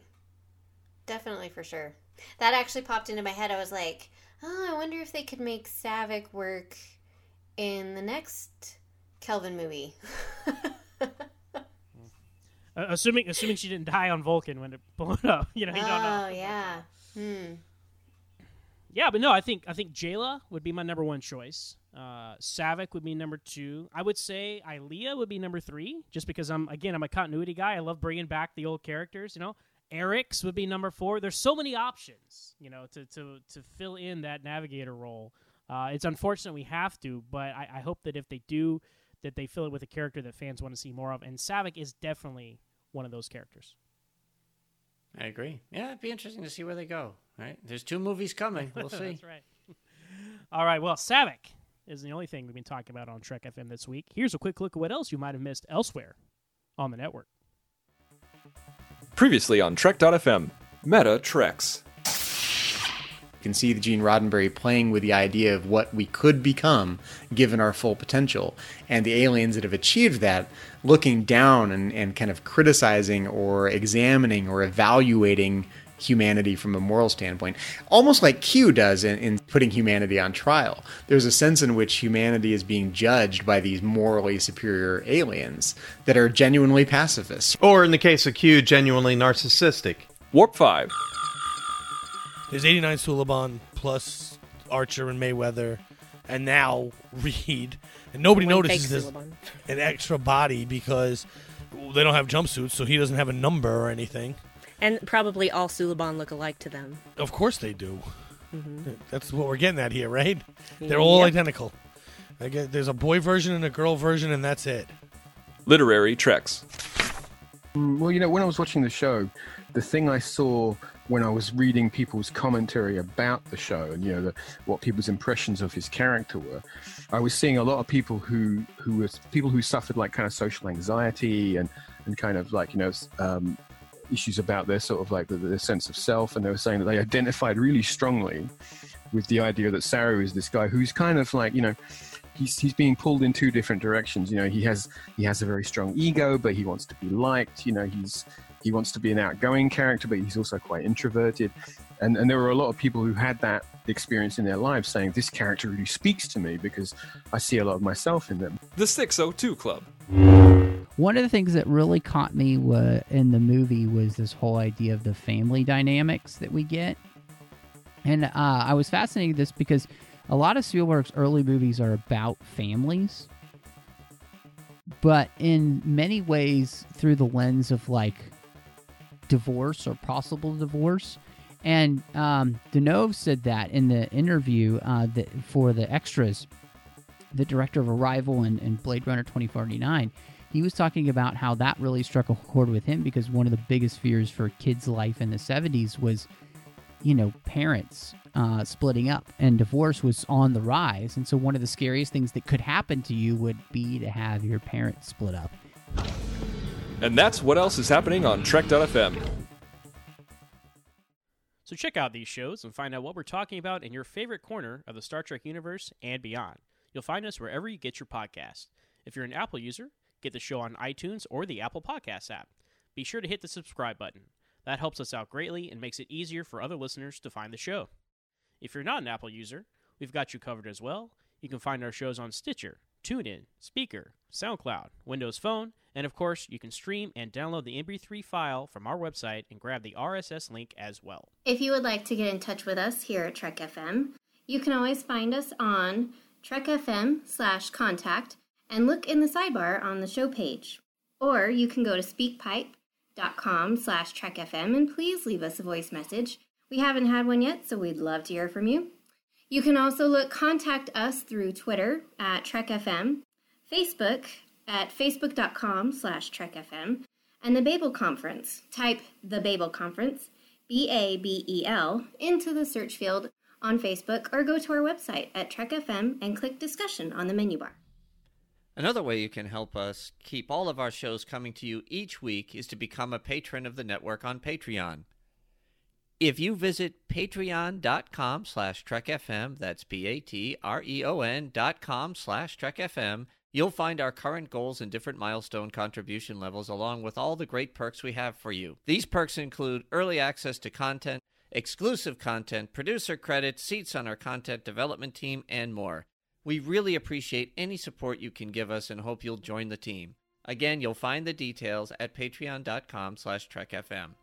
Definitely for sure. That actually popped into my head. I was like, oh, I wonder if they could make Saavik work in the next Kelvin movie. Uh, assuming assuming she didn't die on Vulcan when it blew up, you know, you oh don't know. yeah. Hmm. Yeah, but no, I think I think Jaylah would be my number one choice. Uh, Saavik would be number two. I would say Ilia would be number three, just because I'm again I'm a continuity guy. I love bringing back the old characters. You know, Eric's would be number four. There's so many options, you know, to to to fill in that navigator role. Uh, it's unfortunate we have to, but I, I hope that if they do, that they fill it with a character that fans want to see more of. And Saavik is definitely one of those characters. I agree. Yeah, it'd be interesting to see where they go. Right? There's two movies coming. We'll see. That's right. All right. Well, Saavik is the only thing we've been talking about on Trek FM this week. Here's a quick look at what else you might have missed elsewhere on the network. Previously on Trek.fm, Meta Treks. You can see the Gene Roddenberry playing with the idea of what we could become given our full potential. And the aliens that have achieved that looking down and, and kind of criticizing or examining or evaluating humanity from a moral standpoint, almost like Q does in, in, putting humanity on trial. There's a sense in which humanity is being judged by these morally superior aliens that are genuinely pacifists. Or in the case of Q, genuinely narcissistic. Warp 5. There's 89 Suliban plus Archer and Mayweather, and now Reed. And nobody One notices this Suliban. an extra body because they don't have jumpsuits, so he doesn't have a number or anything. And probably all Suliban look alike to them. Of course they do. Mhm. That's what we're getting at here, right? They're all Yep. identical. I get, there's a boy version and a girl version, and that's it. Literary Treks. Mm, Well, you know, when I was watching the show, the thing I saw when I was reading people's commentary about the show and you know the, what people's impressions of his character were, I was seeing a lot of people who who were people who suffered like kind of social anxiety and and kind of like you know um, issues about their sort of like the, the sense of self, and they were saying that they identified really strongly with the idea that Saru is this guy who's kind of like you know he's he's being pulled in two different directions. You know, he has he has a very strong ego, but he wants to be liked. You know, he's he wants to be an outgoing character, but he's also quite introverted. And and there were a lot of people who had that experience in their lives, saying this character really speaks to me because I see a lot of myself in them. The 602 Club. One of the things that really caught me in the movie was this whole idea of the family dynamics that we get. And uh, I was fascinated with this because a lot of Spielberg's early movies are about families, but in many ways through the lens of like divorce or possible divorce. And um, Villeneuve said that in the interview uh, that for the extras, the director of Arrival and, and Blade Runner 2049, he was talking about how that really struck a chord with him because one of the biggest fears for kids' life in the 70s was, you know, parents uh, splitting up and divorce was on the rise. And so one of the scariest things that could happen to you would be to have your parents split up. And that's what else is happening on Trek.fm. So check out these shows and find out what we're talking about in your favorite corner of the Star Trek universe and beyond. You'll find us wherever you get your podcast. If you're an Apple user, get the show on iTunes or the Apple Podcasts app. Be sure to hit the subscribe button. That helps us out greatly and makes it easier for other listeners to find the show. If you're not an Apple user, we've got you covered as well. You can find our shows on Stitcher, TuneIn, Spreaker, SoundCloud, Windows Phone, and of course, you can stream and download the MP3 file from our website and grab the RSS link as well. If you would like to get in touch with us here at Trek FM, you can always find us on Trek FM slash contact and look in the sidebar on the show page. Or you can go to speakpipe.com slash trekfm and please leave us a voice message. We haven't had one yet, so we'd love to hear from you. You can also look contact us through Twitter at TrekFM, Facebook at facebook.com slash TrekFM, and the Babel Conference. Type the Babel Conference, B A B E L, into the search field on Facebook or go to our website at Trek FM and click discussion on the menu bar. Another way you can help us keep all of our shows coming to you each week is to become a patron of the network on Patreon. If you visit patreon.com slash trekfm, that's P-A-T-R-E-O-N dot com slash trekfm, you'll find our current goals and different milestone contribution levels along with all the great perks we have for you. These perks include early access to content, exclusive content, producer credits, seats on our content development team, and more. We really appreciate any support you can give us and hope you'll join the team. Again, you'll find the details at patreon.com slash trekfm.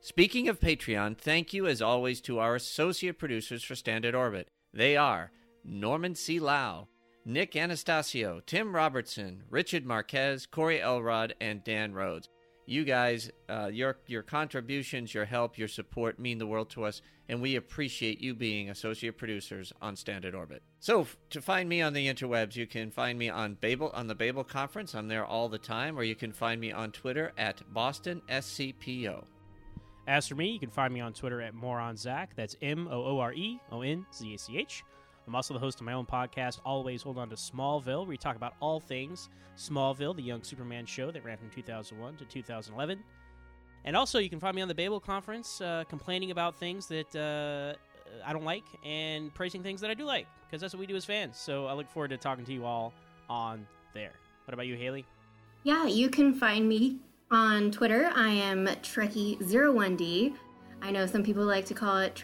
Speaking of Patreon, thank you as always to our associate producers for Standard Orbit. They are Norman C. Lao, Nick Anastassiou, Tim Robertson, Richard Marquez, Corey Elrod, and Dan Rhodes. You guys, uh, your your contributions, your help, your support mean the world to us, and we appreciate you being associate producers on Standard Orbit. So, f- to find me on the interwebs, you can find me on Babel on the Babel Conference. I'm there all the time, or you can find me on Twitter at Boston SCPO. As for me, you can find me on Twitter at MooreOnZach. That's M O O R E O N Z A C H. I'm also the host of my own podcast, Always Hold On to Smallville, where we talk about all things Smallville, the young Superman show that ran from 2001 to 2011. And also, you can find me on the Babel Conference, uh, complaining about things that uh, I don't like and praising things that I do like, because that's what we do as fans. So I look forward to talking to you all on there. What about you, Hayley? Yeah, you can find me on Twitter. I am Trekkie01D. I know some people like to call it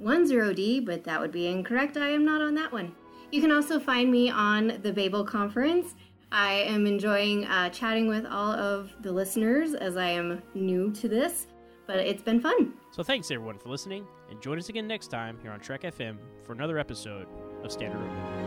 Trekkie10D, but that would be incorrect. I am not on that one. You can also find me on the Babel Conference. I am enjoying uh, chatting with all of the listeners as I am new to this, but it's been fun. So thanks everyone for listening, and join us again next time here on Trek FM for another episode of Standard Orbit.